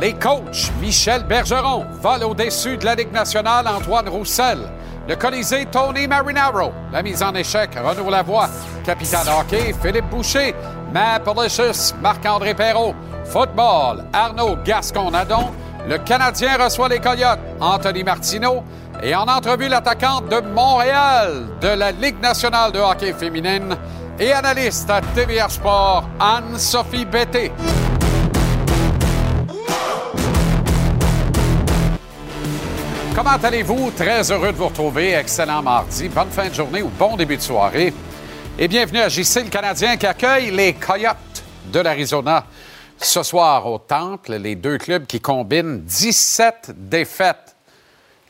les coachs Michel Bergeron, vol au-dessus de la Ligue nationale Antoine Roussel, le Colisée Tony Marinaro, la mise en échec Renaud Lavoie, capitaine hockey Philippe Boucher, Matt Policious Marc-André Perrault, football Arnaud Gascon-Nadon, le Canadien reçoit les Coyotes Anthony Martineau. Et en entrevue l'attaquante de Montréal de la Ligue nationale de hockey féminine et analyste à TVR Sport Anne-Sophie Betté. Comment allez-vous? Très heureux de vous retrouver. Excellent mardi, bonne fin de journée ou bon début de soirée. Et bienvenue à JC, le Canadien qui accueille les Coyotes de l'Arizona ce soir au Temple. Les deux clubs qui combinent 17 défaites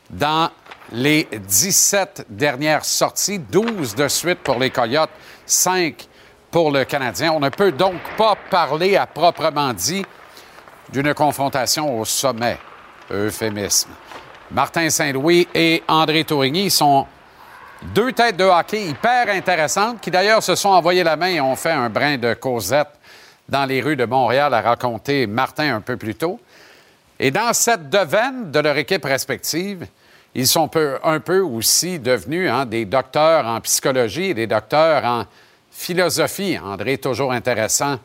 dans les 17 dernières sorties, 12 de suite pour les Coyotes, 5 pour le Canadien. On ne peut donc pas parler à proprement dit d'une confrontation au sommet. Euphémisme. Martin Saint-Louis et André Tourigny sont deux têtes de hockey hyper intéressantes qui d'ailleurs se sont envoyées la main et ont fait un brin de causette dans les rues de Montréal à raconter Martin un peu plus tôt. Et dans cette devane de leur équipe respective, ils sont un peu aussi devenus hein, des docteurs en psychologie et des docteurs en philosophie. André toujours intéressant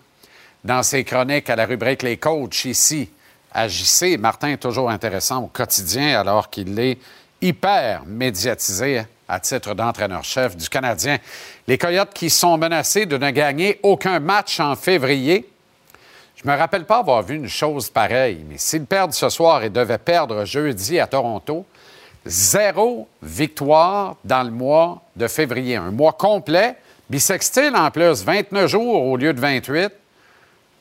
dans ses chroniques à la rubrique Les coachs ici JC. Martin est toujours intéressant au quotidien alors qu'il est hyper médiatisé à titre d'entraîneur-chef du Canadien. Les Coyotes qui sont menacés de ne gagner aucun match en février. Je me rappelle pas avoir vu une chose pareille, mais s'ils perdent ce soir et devaient perdre jeudi à Toronto, zéro victoire dans le mois de février. Un mois complet, bisextile en plus, 29 jours au lieu de 28,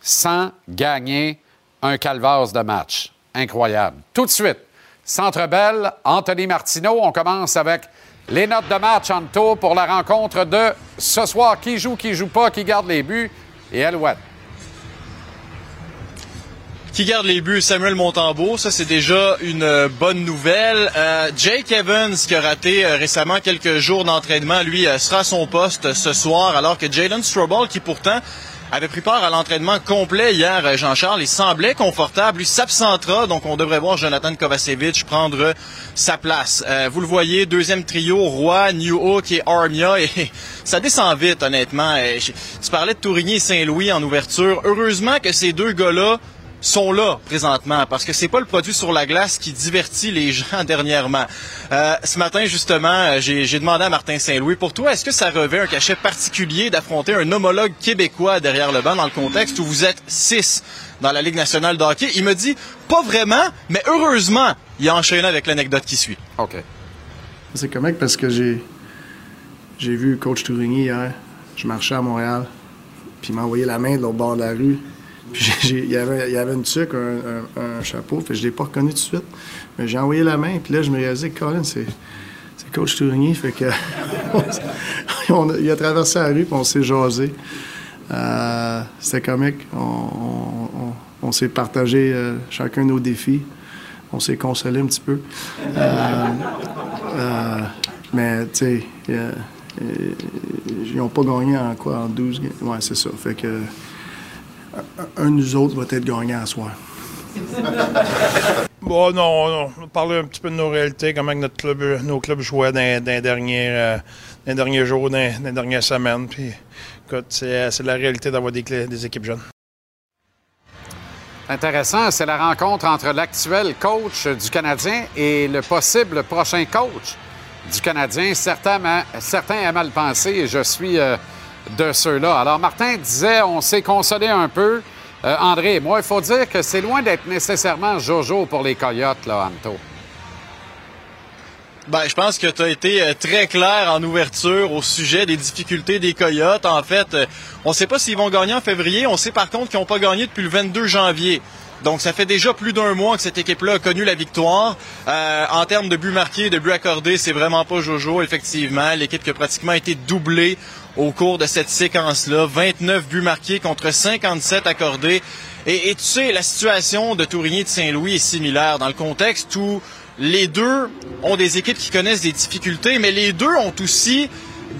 sans gagner un calvaire de match. Incroyable. Tout de suite, Centre Belle, Anthony Martineau. On commence avec les notes de match en tour pour la rencontre de ce soir. Qui joue, qui joue pas, qui garde les buts et Alouette. Qui garde les buts, Samuel Montembeau, ça c'est déjà une euh, bonne nouvelle. Euh, Jake Evans, qui a raté euh, récemment quelques jours d'entraînement, lui sera à son poste ce soir, alors que Jalen Strobel, qui pourtant avait pris part à l'entraînement complet hier, euh, Jean-Charles. Il semblait confortable. Il s'absentera, donc on devrait voir Jonathan Kovacevic prendre sa place. Euh, vous le voyez, deuxième trio, Roy, Newhook et Armia. Et ça descend vite, honnêtement. tu parlais de Tourigny et Saint-Louis en ouverture. Heureusement que ces deux gars-là sont là présentement parce que c'est pas le produit sur la glace qui divertit les gens dernièrement. Euh, ce matin justement, euh, j'ai demandé à Martin Saint-Louis pour toi, est-ce que ça revêt un cachet particulier d'affronter un homologue québécois derrière le banc dans le contexte où vous êtes six dans la Ligue nationale de hockey? Il me dit pas vraiment, mais heureusement, il a enchaîné avec l'anecdote qui suit. OK. C'est correct parce que j'ai j'ai vu coach Tourigny hier. Je marchais à Montréal, puis il m'a envoyé la main de l'autre bord de la rue. Il y, avait, y avait une tuque, un, chapeau, je ne l'ai pas reconnu tout de suite. Mais j'ai envoyé la main, puis là, je me réalisais que Colin, c'est, Coach Tourigny, fait que. il a traversé la rue, puis on s'est jasé. Euh, c'était comique. On, s'est partagé euh, chacun nos défis. On s'est consolé un petit peu. Euh, mais, tu sais, ils n'ont pas gagné en quoi, en 12 Ouais, c'est ça. Fait que un de nous autres va être gagnant à soi. bon, non, non. Parler un petit peu de nos réalités, comment notre club, nos clubs jouaient dans, les derniers, euh, derniers jours, dans, les dernières semaines. Puis, écoute, c'est, la réalité d'avoir des, des équipes jeunes. Intéressant, c'est la rencontre entre l'actuel coach du Canadien et le possible prochain coach du Canadien. Certains, certains aiment mal penser et je suis euh, de ceux-là. Alors, Martin disait, on s'est consolé un peu. Euh, André, moi, il faut dire que c'est loin d'être nécessairement Jojo pour les Coyotes, là, Anto. Ben, je pense que tu as été euh, très clair en ouverture au sujet des difficultés des Coyotes. En fait, euh, on ne sait pas s'ils vont gagner en février. On sait par contre qu'ils n'ont pas gagné depuis le 22 janvier. Donc, ça fait déjà plus d'un mois que cette équipe-là a connu la victoire. en termes de buts marqués, de buts accordés, c'est vraiment pas Jojo, effectivement. L'équipe qui a pratiquement été doublée au cours de cette séquence-là. 29 buts marqués contre 57 accordés. Et, tu sais, la situation de Tourigny et de Saint-Louis est similaire dans le contexte où les deux ont des équipes qui connaissent des difficultés, mais les deux ont aussi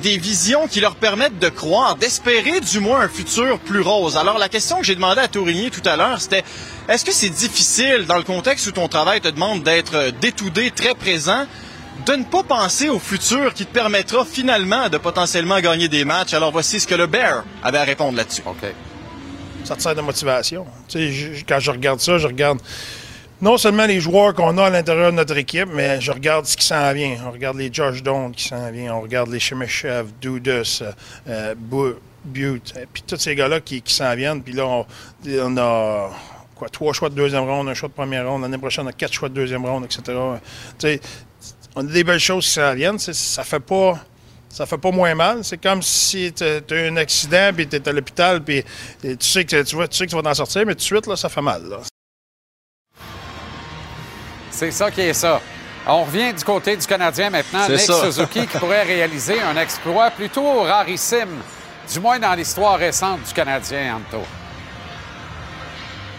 des visions qui leur permettent de croire, d'espérer du moins un futur plus rose. Alors la question que j'ai demandé à Tourigny tout à l'heure, c'était Est-ce que c'est difficile, dans le contexte où ton travail te demande d'être détoudé, très présent, de ne pas penser au futur qui te permettra finalement de potentiellement gagner des matchs? Alors voici ce que le Bear avait à répondre là-dessus. OK. Ça te sert de motivation. Quand je regarde ça, je regarde non seulement les joueurs qu'on a à l'intérieur de notre équipe, mais je regarde ce qui s'en vient. On regarde les Josh Doan qui s'en vient, on regarde les Shemishev, Dudas, euh, Butte, puis tous ces gars-là qui, s'en viennent. Puis là, on, a quoi, trois choix de deuxième ronde, un choix de première ronde. L'année prochaine, on a quatre choix de deuxième ronde, etc. Tu sais, on a des belles choses qui s'en viennent. Ça fait pas ça fait pas moins mal. C'est comme si tu as eu un accident, puis tu es à l'hôpital, puis tu sais que tu, sais que tu vas t'en sortir, mais tout de suite, là, ça fait mal. C'est ça qui est ça. On revient du côté du Canadien maintenant. Nick Suzuki qui pourrait réaliser un exploit plutôt rarissime, du moins dans l'histoire récente du Canadien, Anto.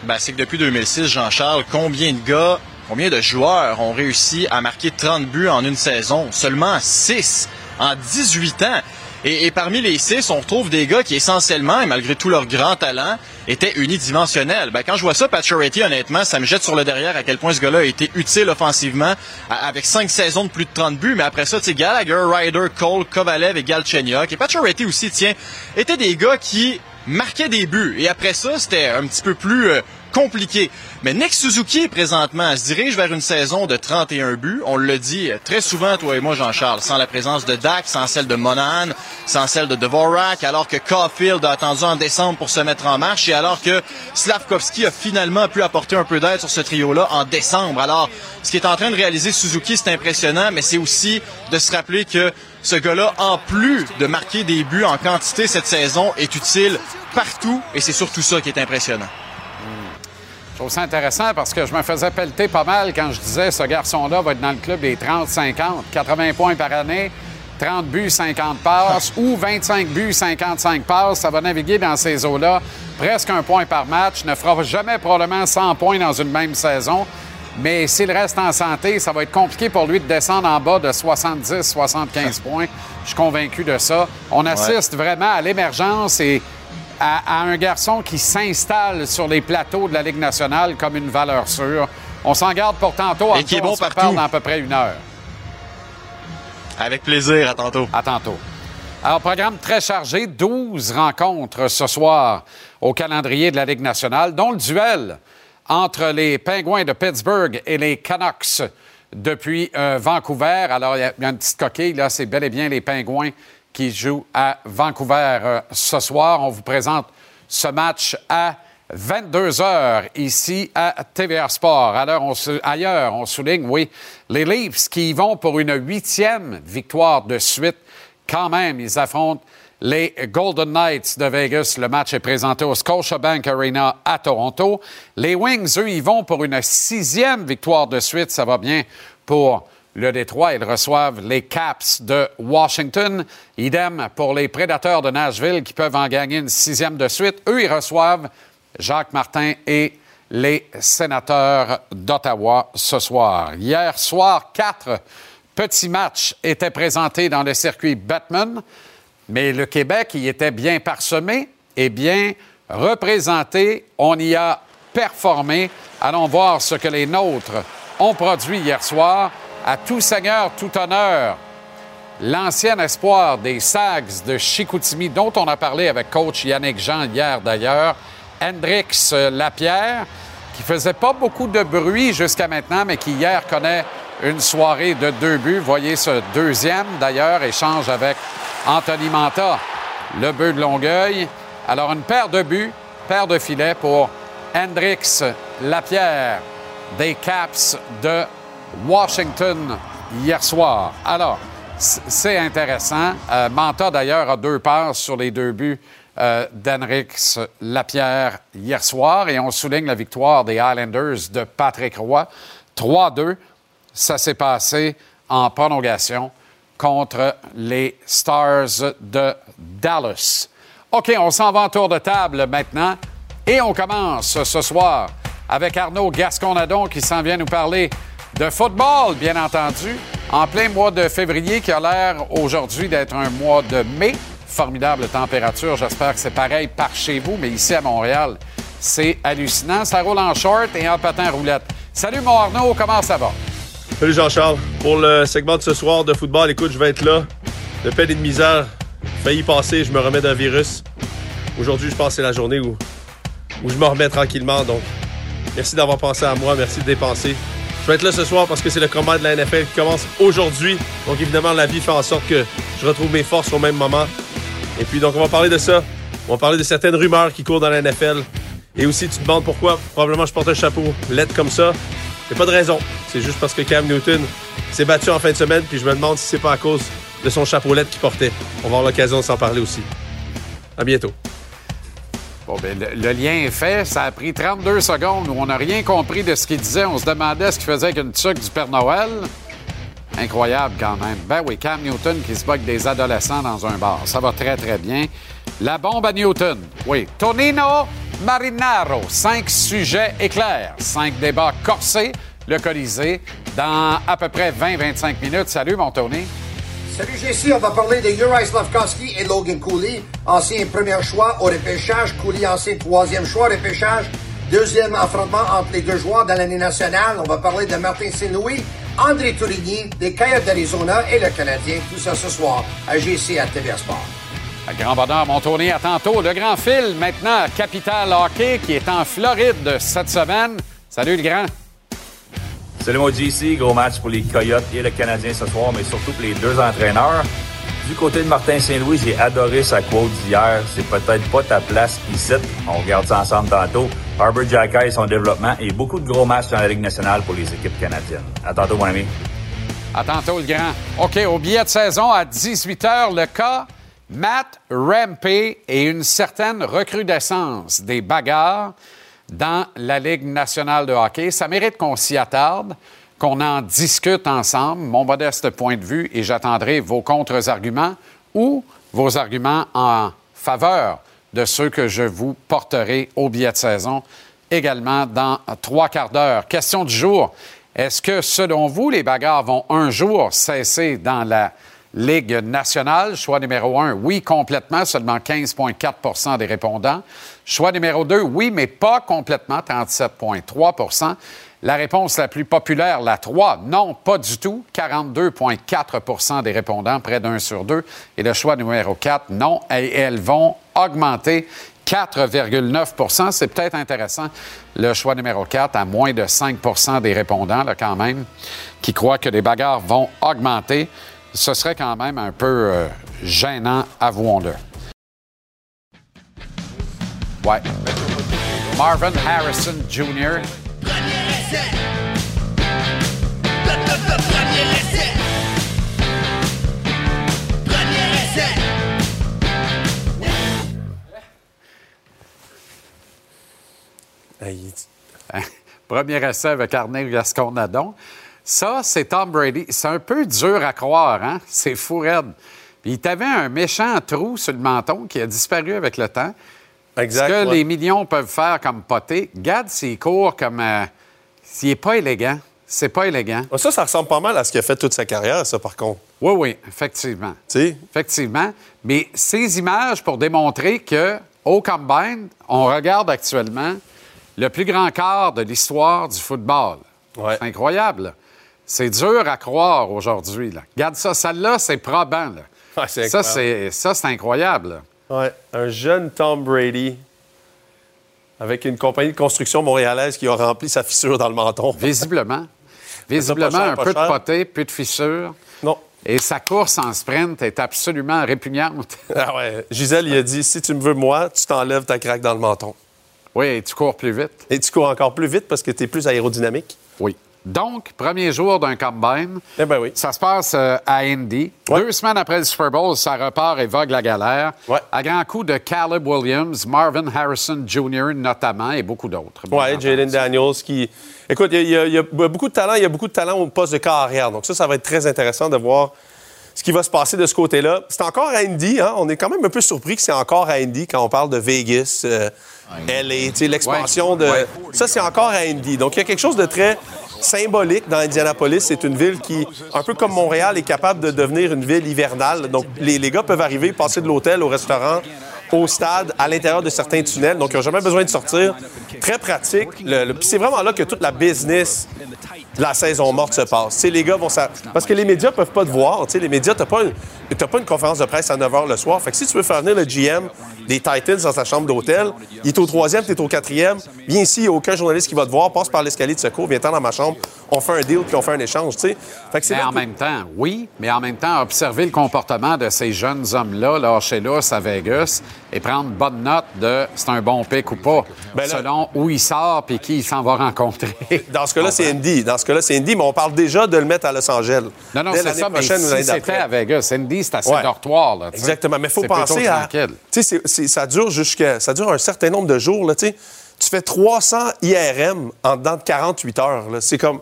Ben, c'est que depuis 2006, Jean-Charles, combien de gars, combien de joueurs ont réussi à marquer 30 buts en une saison? Seulement 6 en 18 ans. Et, parmi les six, on retrouve des gars qui essentiellement, et malgré tout leur grand talent, étaient unidimensionnels. Ben, quand je vois ça, Paturity, honnêtement, ça me jette sur le derrière à quel point ce gars-là a été utile offensivement, avec cinq saisons de plus de 30 buts. Mais après ça, tu sais, Gallagher, Ryder, Cole, Kovalev et Galchenyuk. Et aussi, tiens, étaient des gars qui marquaient des buts. Et après ça, c'était un petit peu plus euh, compliqué. Mais Nick Suzuki, présentement, se dirige vers une saison de 31 buts. On le dit très souvent, toi et moi, Jean-Charles, sans la présence de Dak, sans celle de Monahan, sans celle de Dvorak, alors que Caulfield a attendu en décembre pour se mettre en marche et alors que Slavkovski a finalement pu apporter un peu d'aide sur ce trio-là en décembre. Alors, ce qui est en train de réaliser Suzuki, c'est impressionnant, mais c'est aussi de se rappeler que ce gars-là, en plus de marquer des buts en quantité cette saison, est utile partout et c'est surtout ça qui est impressionnant. Je trouve ça intéressant parce que je me faisais pelleter pas mal quand je disais ce garçon-là va être dans le club des 30-50, 80 points par année, 30 buts, 50 passes ou 25 buts, 55 passes. Ça va naviguer dans ces eaux-là. Presque un point par match. Ne fera jamais probablement 100 points dans une même saison. Mais s'il reste en santé, ça va être compliqué pour lui de descendre en bas de 70-75 points. Je suis convaincu de ça. On assiste vraiment à l'émergence et à, un garçon qui s'installe sur les plateaux de la Ligue nationale comme une valeur sûre. On s'en garde pour tantôt. Et qui est bon on parle dans à peu près une heure. Avec plaisir. À tantôt. À tantôt. Alors, programme très chargé. 12 rencontres ce soir au calendrier de la Ligue nationale, dont le duel entre les Pingouins de Pittsburgh et les Canucks depuis euh, Vancouver. Alors, il y, a une petite coquille, là, c'est bel et bien les Pingouins qui joue à Vancouver euh, ce soir. On vous présente ce match à 22 heures ici à TVA Sport. Alors, on ailleurs, on souligne, oui, les Leafs qui y vont pour une huitième victoire de suite. Quand même, ils affrontent les Golden Knights de Vegas. Le match est présenté au Scotiabank Arena à Toronto. Les Wings, eux, y vont pour une sixième victoire de suite. Ça va bien pour le Détroit. Ils reçoivent les Caps de Washington. Idem pour les Prédateurs de Nashville qui peuvent en gagner une sixième de suite. Eux, ils reçoivent Jacques Martin et les Sénateurs d'Ottawa ce soir. Hier soir, quatre petits matchs étaient présentés dans le circuit Batman, mais le Québec y était bien parsemé et bien représenté. On y a performé. Allons voir ce que les nôtres ont produit hier soir à tout seigneur, tout honneur, l'ancien espoir des Sags de Chicoutimi, dont on a parlé avec coach Yannick Jean hier d'ailleurs, Hendrix Lapierre, qui faisait pas beaucoup de bruit jusqu'à maintenant, mais qui hier connaît une soirée de deux buts. Voyez ce deuxième d'ailleurs, échange avec Anthony Manta, le bœuf de Longueuil. Alors une paire de buts, paire de filets pour Hendrix Lapierre des Caps de Washington hier soir. Alors, c'est intéressant. Euh, Manta, d'ailleurs, a deux passes sur les deux buts euh, d'Henrix Lapierre hier soir. Et on souligne la victoire des Highlanders de Patrick Roy. 3-2. Ça s'est passé en prolongation contre les Stars de Dallas. OK, on s'en va en tour de table maintenant. Et on commence ce soir avec Arnaud Gasconadon qui s'en vient nous parler de football, bien entendu, en plein mois de février qui a l'air aujourd'hui d'être un mois de mai. Formidable température. J'espère que c'est pareil par chez vous, mais ici à Montréal, C'est hallucinant. Ça roule en short et en patin roulette. Salut mon Arnaud, comment ça va? Salut Jean-Charles. Pour le segment de ce soir de football, écoute, je vais être là. De peine et de misère. Failli passer, je me remets d'un virus. Aujourd'hui, je pense la journée où, où je me remets tranquillement. Donc, merci d'avoir pensé à moi. Merci de dépenser. Je vais être là ce soir parce que c'est le combat de la NFL qui commence aujourd'hui. Donc, évidemment, la vie fait en sorte que je retrouve mes forces au même moment. Et puis, donc, on va parler de ça. On va parler de certaines rumeurs qui courent dans la NFL. Et aussi, tu te demandes pourquoi probablement je porte un chapeau lettre comme ça. Il pas de raison. C'est juste parce que Cam Newton s'est battu en fin de semaine, puis je me demande si c'est pas à cause de son chapeau lettre qu'il portait. On va avoir l'occasion de s'en parler aussi. À bientôt. Bon, ben, le, lien est fait. Ça a pris 32 secondes où on n'a rien compris de ce qu'il disait. On se demandait ce qu'il faisait avec une tuque du Père Noël. Incroyable quand même. Ben oui, Cam Newton qui se bat des adolescents dans un bar. Ça va très, très bien. La bombe à Newton. Oui. Tonino Marinaro. Cinq sujets éclairs. Cinq débats corsés. Le Colisée dans à peu près 20-25 minutes. Salut, mon Tony. Salut JC, on va parler de Uri Slavkovski et Logan Cooley, ancien premier choix au repêchage, Cooley ancien troisième choix au repêchage, deuxième affrontement entre les deux joueurs dans l'année nationale. On va parler de Martin Saint-Louis, André Tourigny, des Coyotes d'Arizona et le Canadien. Tout ça ce soir à GC à TVA Sport. Un grand bonheur, mon Tony. À tantôt. Le grand fil, maintenant, Capital Hockey, qui est en Floride cette semaine. Salut, le grand. Salut mon GC, gros match pour les Coyotes et le Canadien ce soir, mais surtout pour les deux entraîneurs. Du côté de Martin Saint-Louis, j'ai adoré sa quote d'hier. C'est peut-être pas ta place ici. On regarde ça ensemble tantôt. Harbour Jacky et son développement et beaucoup de gros matchs dans la Ligue nationale pour les équipes canadiennes. À tantôt, mon ami. À tantôt, le grand. OK, au billet de saison à 18h, le cas Matt Rampey et une certaine recrudescence des bagarres dans la Ligue nationale de hockey. Ça mérite qu'on s'y attarde, qu'on en discute ensemble, mon modeste point de vue, et j'attendrai vos contre-arguments ou vos arguments en faveur de ceux que je vous porterai au billet de saison également dans trois quarts d'heure. Question du jour. Est-ce que, selon vous, les bagarres vont un jour cesser dans la Ligue nationale? Choix numéro un, oui, complètement, seulement 15,4% des répondants. Choix numéro 2, oui, mais pas complètement, 37,3% La réponse la plus populaire, la 3, non, pas du tout, 42,4% des répondants, près d'un sur deux. Et le choix numéro 4, non, et elles vont augmenter 4,9% C'est peut-être intéressant, le choix numéro 4, à moins de 5% des répondants, là, quand même, qui croient que les bagarres vont augmenter. Ce serait quand même un peu euh, gênant, avouons-le. Ouais. Marvin Harrison Jr. Premier essai avec Arnaud Gasconadon. Ça, c'est Tom Brady. C'est un peu dur à croire, hein? C'est fou raide. Puis il t'avait un méchant trou sur le menton qui a disparu avec le temps. Exact. Ce que ouais. les millions peuvent faire comme poté, garde ses cours comme. Euh, S'il n'est pas élégant, c'est pas élégant. Ça, ça ressemble pas mal à ce qu'il a fait toute sa carrière, ça, par contre. Oui, oui, effectivement. Tu sais? Effectivement. Mais ces images pour démontrer que au Combine, on regarde actuellement le plus grand quart de l'histoire du football. Ouais. C'est incroyable. C'est dur à croire aujourd'hui. là. Regarde ça, celle-là, c'est probant. là. C'est ça, c'est ça, c'est incroyable. Ouais, un jeune Tom Brady avec une compagnie de construction montréalaise qui a rempli sa fissure dans le menton. Visiblement. Visiblement, cher, un peu de cher. poté, peu de fissures. Non. Et sa course en sprint est absolument répugnante. Ah ouais. Gisèle, il a dit si tu me veux, moi, tu t'enlèves ta craque dans le menton. oui, et tu cours plus vite. Et tu cours encore plus vite parce que tu es plus aérodynamique. Oui. Donc, premier jour d'un combine. Eh ben oui. Ça se passe euh, à Indy. Ouais. Deux semaines après le Super Bowl, ça repart et vogue la galère. Ouais. À grand coup de Caleb Williams, Marvin Harrison Jr. notamment et beaucoup d'autres. Oui. Jalen Daniels qui. Écoute, il y, a, il y a beaucoup de talent. Il y a beaucoup de talent au poste de quart arrière. Donc, ça, ça va être très intéressant de voir ce qui va se passer de ce côté-là. C'est encore à Indy. Hein? On est quand même un peu surpris que c'est encore à Indy quand on parle de Vegas, euh, LA, tu sais, l'expansion de. Ça, c'est encore à Indy. Donc, il y a quelque chose de très symbolique dans Indianapolis. C'est une ville qui, un peu comme Montréal, est capable de devenir une ville hivernale. Donc, les, les gars peuvent arriver, passer de l'hôtel au restaurant au stade, à l'intérieur de certains tunnels, donc ils n'ont jamais besoin de sortir. Très pratique. Le- c'est vraiment là que toute la business la saison morte se passe. Les gars vont ça Parce que les médias peuvent pas te voir. Les médias, t'as pas, une... pas une conférence de presse à 9 h le soir. Fait que si tu veux faire venir le GM des Titans dans sa chambre d'hôtel, il est au troisième, t'es au quatrième, viens ici, il n'y a aucun journaliste qui va te voir, passe par l'escalier de secours, viens-t'en dans ma chambre, on fait un deal puis on fait un échange. Fait que Mais là en même temps, oui, mais en même temps, observer le comportement de ces jeunes hommes-là, lâchez-là à Vegas, et prendre bonne note de c'est un bon pic ou pas, Ben là- selon où il sort et qui il s'en va rencontrer. Dans ce cas-là, c'est Indy. Dans ce cas-là, c'est Indy, mais on parle déjà de le mettre à Los Angeles. Non, non, c'est ça, mais si c'était à Vegas, Indy, c'est assez Ouais. dortoir, là. Exactement. Mais il faut penser à. Tu sais, ça dure jusqu'à. Ça dure un certain nombre de jours, là, tu sais. Tu fais 300 IRM en dedans de 48 heures, là. C'est comme.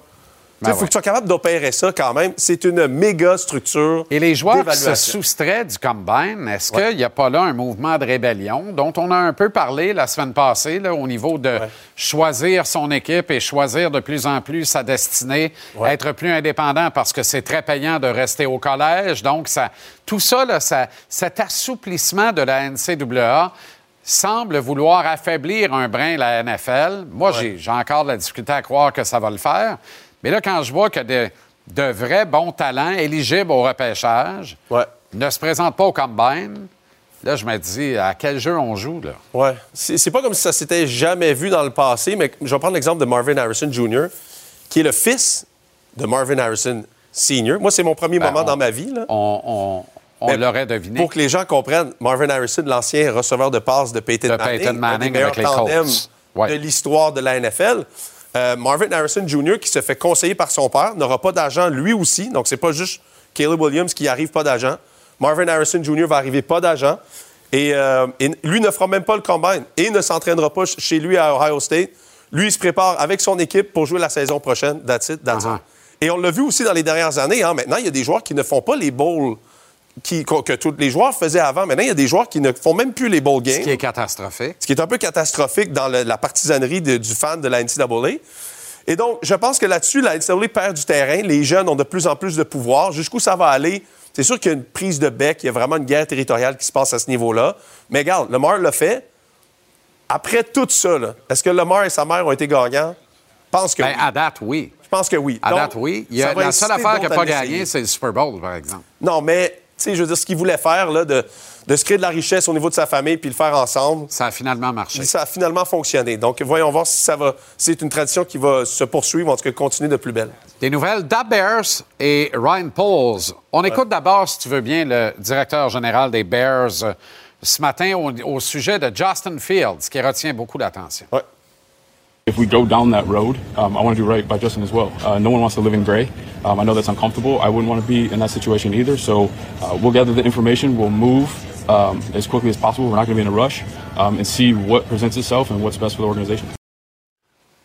Il Ben faut ouais. que tu sois capable d'opérer ça quand même. C'est une méga structure. Et les joueurs qui se soustraient du combine, est-ce qu'il n'y a pas là un mouvement de rébellion dont on a un peu parlé la semaine passée là, au niveau de choisir son équipe et choisir de plus en plus sa destinée, être plus indépendant parce que c'est très payant de rester au collège? Donc, ça, tout ça, là, ça- cet assouplissement de la NCAA semble vouloir affaiblir un brin la NFL. Moi, j'ai encore de la difficulté à croire que ça va le faire. Mais là, quand je vois que de, de vrais bons talents éligibles au repêchage Ouais. ne se présentent pas au combine, là, je me dis à quel jeu on joue, là? Ouais. C'est pas comme si ça s'était jamais vu dans le passé, mais je vais prendre l'exemple de Marvin Harrison Jr., qui est le fils de Marvin Harrison Sr. Moi, c'est mon premier Ben, moment on- dans ma vie. Là. On, on- on l'aurait deviné. Pour que les gens comprennent, Marvin Harrison, l'ancien receveur de passe de Peyton De Manning, Peyton un des Manning avec les Colts. Ouais. de l'histoire de la NFL. Euh, Marvin Harrison Jr., qui se fait conseiller par son père, n'aura pas d'agent lui aussi. Donc, c'est pas juste Caleb Williams qui arrive pas d'agent. Marvin Harrison Jr. va arriver pas d'agent. Et, euh, et lui ne fera même pas le combine et ne s'entraînera pas ch- chez lui à Ohio State. Lui, il se prépare avec son équipe pour jouer la saison prochaine. That's it, that's all. Et on l'a vu aussi dans les dernières années. hein. Maintenant, il y a des joueurs qui ne font pas les bowls qui- que, tous les joueurs faisaient avant. Maintenant, il y a des joueurs qui ne font même plus les bowl games. Ce qui est catastrophique. Ce qui est un peu catastrophique dans le- la partisanerie de- du fan de la NCAA. Et donc, je pense que là-dessus, la NCAA perd du terrain. Les jeunes ont de plus en plus de pouvoir. Jusqu'où ça va aller? C'est sûr qu'il y a une prise de bec. Il y a vraiment une guerre territoriale qui se passe à ce niveau-là. Mais regarde, Lamar l'a fait. Après tout ça, est-ce que Lamar et sa mère ont été gagnants? Je pense que Ben, oui. à date, oui. Je pense que oui. À Donc, date, oui. Il y a- la seule affaire qui n'a pas à l'essayer. gagné, c'est le Super Bowl, par exemple. Non, mais, sais, je veux dire, ce qu'il voulait faire, là, de, de se créer de la richesse au niveau de sa famille puis le faire ensemble, Ça a finalement marché. ça a finalement fonctionné. Donc, voyons voir si ça va. C'est une tradition qui va se poursuivre, ou en tout cas continuer de plus belle. Des nouvelles d'Ab Bears et Ryan Pauls. On écoute d'abord, si tu veux bien, le directeur général des Bears euh, ce matin au, au sujet de Justin Fields, qui retient beaucoup l'attention. Ouais. If we go down that road, um, I want to do right by Justin as well. Uh, no one wants to live in gray. Um, I know that's uncomfortable. I wouldn't want to be in that situation either. So uh, we'll gather the information. We'll move um, as quickly as possible. We're not going to be in a rush um, and see what presents itself and what's best for the organization.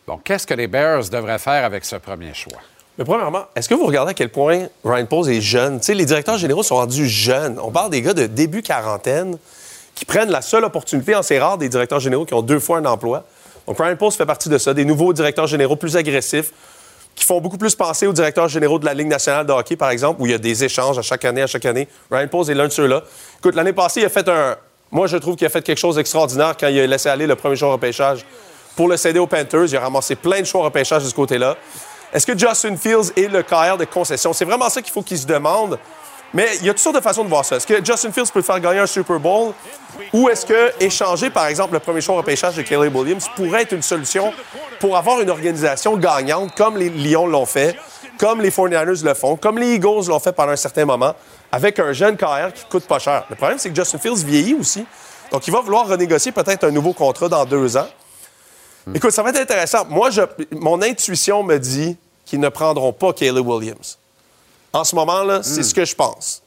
Bon, qu'est-ce que les Bears devraient faire avec ce premier choix? Mais premièrement, est-ce que vous regardez à quel point Ryan Pauls est jeune? Tu sais, les directeurs généraux sont rendus jeunes. On parle des gars de début quarantaine qui prennent la seule opportunité. En c'est rare des directeurs généraux qui ont deux fois un emploi. Donc, Ryan Pauls fait partie de ça. Des nouveaux directeurs généraux plus agressifs qui font beaucoup plus penser aux directeurs généraux de la Ligue nationale de hockey, par exemple, où il y a des échanges à chaque année, à chaque année. Ryan Pauls est l'un de ceux-là. Écoute, l'année passée, il a fait un... Moi, je trouve qu'il a fait quelque chose d'extraordinaire quand il a laissé aller le premier choix au repêchage pour le céder aux Panthers. Il a ramassé plein de choix au repêchage de ce côté-là. Est-ce que Justin Fields est le carrière de concession? C'est vraiment ça qu'il faut qu'il se demande. Mais il y a toutes sortes de façons de voir ça? Est-ce que Justin Fields peut faire gagner un Super Bowl? Ou est-ce que échanger, par exemple, le premier choix au de Caleb Williams pourrait être une solution pour avoir une organisation gagnante comme les Lions l'ont fait, comme les 49ers le font, comme les Eagles l'ont fait pendant un certain moment, avec un jeune carrière qui coûte pas cher? Le problème, c'est que Justin Fields vieillit aussi. Donc, il va vouloir renégocier peut-être un nouveau contrat dans deux ans. Écoute, ça va être intéressant. Moi, mon intuition me dit qu'ils ne prendront pas Caleb Williams. En ce moment-là, c'est ce que je pense.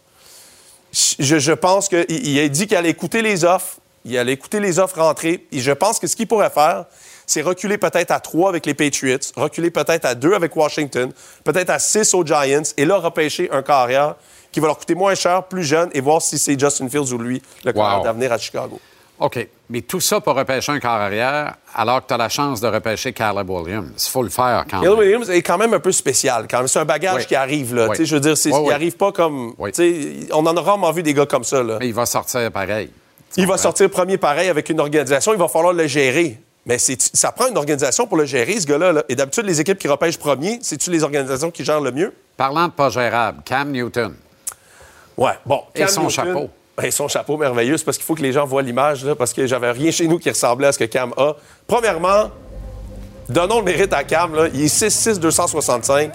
Je, je pense qu'il il a dit qu'il allait écouter les offres, il allait écouter les offres rentrées, et je pense que ce qu'il pourrait faire, c'est reculer peut-être à 3 avec les Patriots, reculer peut-être à 2 avec Washington, peut-être à 6 aux Giants, et là, repêcher un carrière qui va leur coûter moins cher, plus jeune, et voir si c'est Justin Fields ou lui, le carrière d'avenir à Chicago. OK. Mais tout ça pour repêcher un corps arrière, alors que tu as la chance de repêcher Caleb Williams. Il faut le faire quand Caleb même. Williams est quand même un peu spécial. Quand. C'est un bagage Oui. qui arrive. Là. Oui. Je veux dire, c'est- Oui, il oui. arrive pas comme. On en a rarement vu des gars comme ça. Là. Mais il va sortir pareil. Il va sortir premier pareil avec une organisation, il va falloir le gérer. Mais ça prend une organisation pour le gérer, ce gars-là. là. Et d'habitude, les équipes qui repêchent premier, c'est-tu les organisations qui gèrent le mieux? Parlant de pas gérable, Cam Newton. Ouais, bon. Et Cam son Newton- chapeau. Et son chapeau merveilleux, c'est parce qu'il faut que les gens voient l'image, là, parce que j'avais rien chez nous qui ressemblait à ce que Cam a. Premièrement, donnons le mérite à Cam, là. il est 6'6", 265.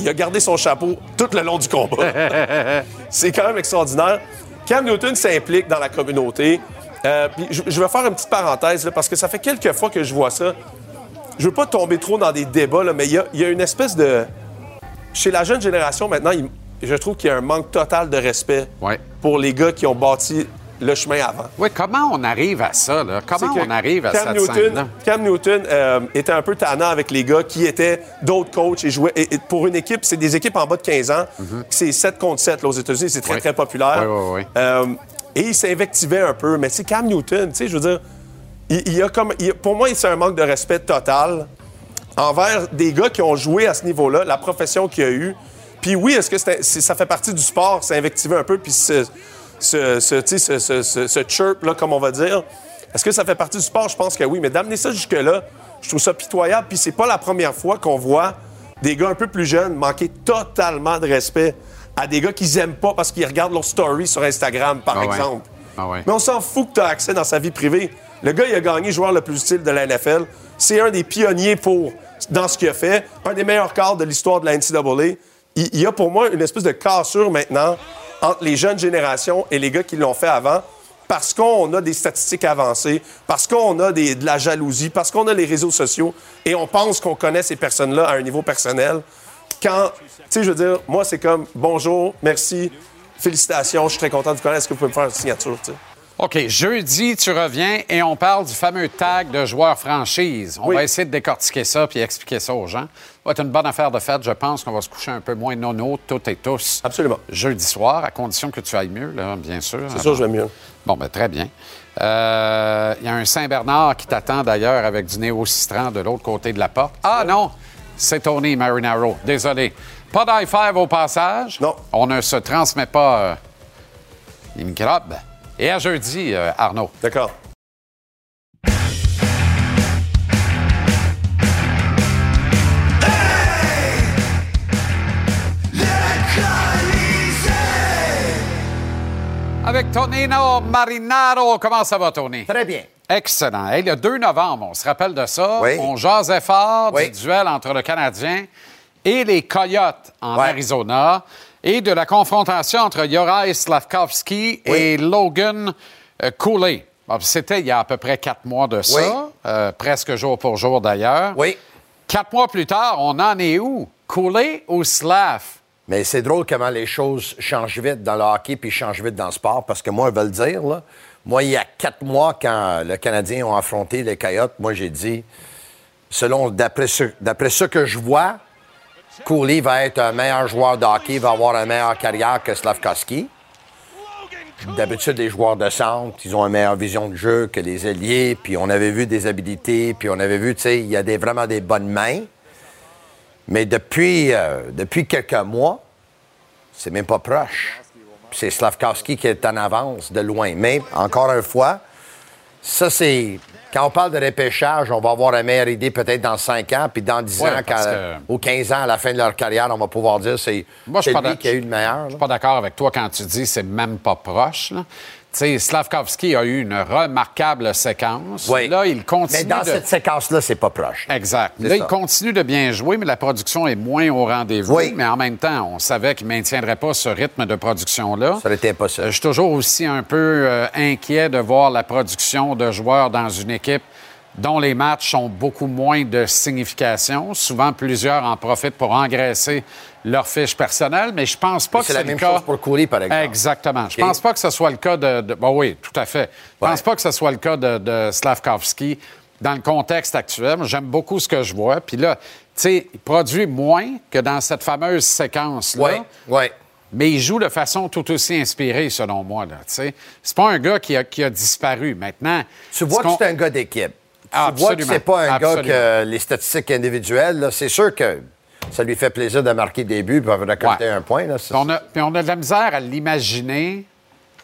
Il a gardé son chapeau tout le long du combat. c'est quand même extraordinaire. Cam Newton s'implique dans la communauté. Euh, puis je, je vais faire une petite parenthèse, là, parce que ça fait quelques fois que je vois ça. Je veux pas tomber trop dans des débats, là, mais il y y a une espèce de chez la jeune génération, maintenant, il- je trouve qu'il y a un manque total de respect Ouais. pour les gars qui ont bâti le chemin avant. Oui, comment on arrive à ça, là? Comment on arrive à Cam cette Newton, scène-là? Cam Newton euh, était un peu tannant avec les gars qui étaient d'autres coachs et jouaient. et- et pour une équipe, c'est des équipes en bas de 15 ans. C'est 7 contre 7 là, aux États-Unis. C'est très, Mhm. Oui. très populaire. Oui, oui, oui. Euh, et il s'invectivait un peu. Mais c'est Cam Newton, tu sais, je veux dire, il, il y a comme, il- pour moi, c'est un manque de respect total envers des gars qui ont joué à ce niveau-là, la profession qu'il y a eu. Puis oui, est-ce que c'est- ça fait partie du sport, s'invectiver un peu, puis ce, ce, ce, tu sais, ce, ce, ce- ce chirp, là, comme on va dire. Est-ce que ça fait partie du sport? Je pense que oui. Mais d'amener ça jusque-là, je trouve ça pitoyable. Puis c'est pas la première fois qu'on voit des gars un peu plus jeunes manquer totalement de respect à des gars qu'ils aiment pas parce qu'ils regardent leur story sur Instagram, par Ah ouais. exemple. Ah ouais. Mais on s'en fout que tu as accès dans sa vie privée. Le gars, il a gagné joueur le plus utile de la NFL. C'est un des pionniers pour, dans ce qu'il a fait, un des meilleurs cadres de l'histoire de la NCAA. Il, y a pour moi une espèce de cassure maintenant entre les jeunes générations et les gars qui l'ont fait avant parce qu'on a des statistiques avancées, parce qu'on a de la jalousie, parce qu'on a les réseaux sociaux et on pense qu'on connaît ces personnes-là à un niveau personnel. Quand, tu sais, je veux dire, moi, c'est comme bonjour, merci, félicitations, je suis très content de vous connaître. Est-ce que vous pouvez me faire une signature, tu sais? OK, jeudi, tu reviens et on parle du fameux tag de joueur franchise. On Oui. va essayer de décortiquer ça puis expliquer ça aux gens. Ça va être une bonne affaire de fête. Je pense qu'on va se coucher un peu moins nono, toutes et tous. Absolument. Jeudi soir, à condition que tu ailles mieux, là, bien sûr. C'est sûr, je vais mieux. Bon, ben très bien. Euh, Il y a un Saint-Bernard qui t'attend d'ailleurs avec du néo-citran de l'autre côté de la porte. Ah non, c'est Tony Marinaro. Désolé. Pas d'high five au passage. Non. On ne se transmet pas euh, les microbes. Et à jeudi, euh, Arnaud. D'accord. Avec Tonino Marinaro. Comment ça va, Tony? Très bien. Excellent. Hey, le 2 novembre, on se rappelle de ça. Oui. On jasait fort Oui. du duel entre le Canadien et les Coyotes en Ouais. Arizona et de la confrontation entre Yoraï Slavkovski et Logan euh, Cooley. Bon, C'était il y a à peu près quatre mois de ça, Oui. euh, presque jour pour jour d'ailleurs. Oui. Quatre mois plus tard, on en est où? Cooley ou Slav? Mais c'est drôle comment les choses changent vite dans le hockey puis changent vite dans le sport. Parce que moi, je vais le dire, là, moi, il y a quatre mois, quand le Canadien ont affronté les Coyotes, moi, j'ai dit, selon, d'après ce, d'après ce que je vois, Cooley va être un meilleur joueur de hockey, va avoir une meilleure carrière que Slavkovski. D'habitude, les joueurs de centre, ils ont une meilleure vision de jeu que les ailiers, puis on avait vu des habilités, puis on avait vu, tu sais, il y a des, vraiment des bonnes mains. Mais depuis, euh, quelques mois, c'est même pas proche. C'est Slavkovski qui est en avance de loin. Mais, encore une fois, ça, c'est. Quand on parle de repêchage, on va avoir une meilleure idée peut-être dans 5 ans, puis dans 10 Ouais, ans, parce quand- que- ou 15 ans, à la fin de leur carrière, on va pouvoir dire c'est je lui qui a eu le meilleur. Je là. suis pas d'accord avec toi quand tu dis c'est même pas proche. là. Sais, Slavkovski a eu une remarquable séquence. Oui. Là, il continue Mais dans de... cette séquence-là, c'est pas proche. Exact. Là, ça. il continue de bien jouer, mais la production est moins au rendez-vous. Oui. Mais en même temps, on savait qu'il ne maintiendrait pas ce rythme de production-là. Ça aurait été impossible. Euh, Je suis toujours aussi un peu euh, inquiet de voir la production de joueurs dans une équipe dont les matchs ont beaucoup moins de signification. Souvent, plusieurs en profitent pour engraisser leur fiche personnelle, mais je pense pas que C'est la le même cas... chose pour par exemple. Exactement. Je pense pas que ce soit le cas de... de- Bon, oui, tout à fait. Je pense pas que ce soit le cas de, de Slavkovski dans le contexte actuel. J'aime beaucoup ce que je vois. Puis là, tu sais, il produit moins que dans cette fameuse séquence-là. Oui, oui. Mais il joue de façon tout aussi inspirée, selon moi. Là, tu sais. c'est pas un gars qui a, qui a disparu. Maintenant, Tu vois ce que c'est un gars d'équipe. Tu vois que c'est pas un Absolument. gars que les statistiques individuelles, c'est sûr que ça lui fait plaisir de marquer des buts et de récolter Ouais. un point. Là, Puis on, a, puis on a de la misère à l'imaginer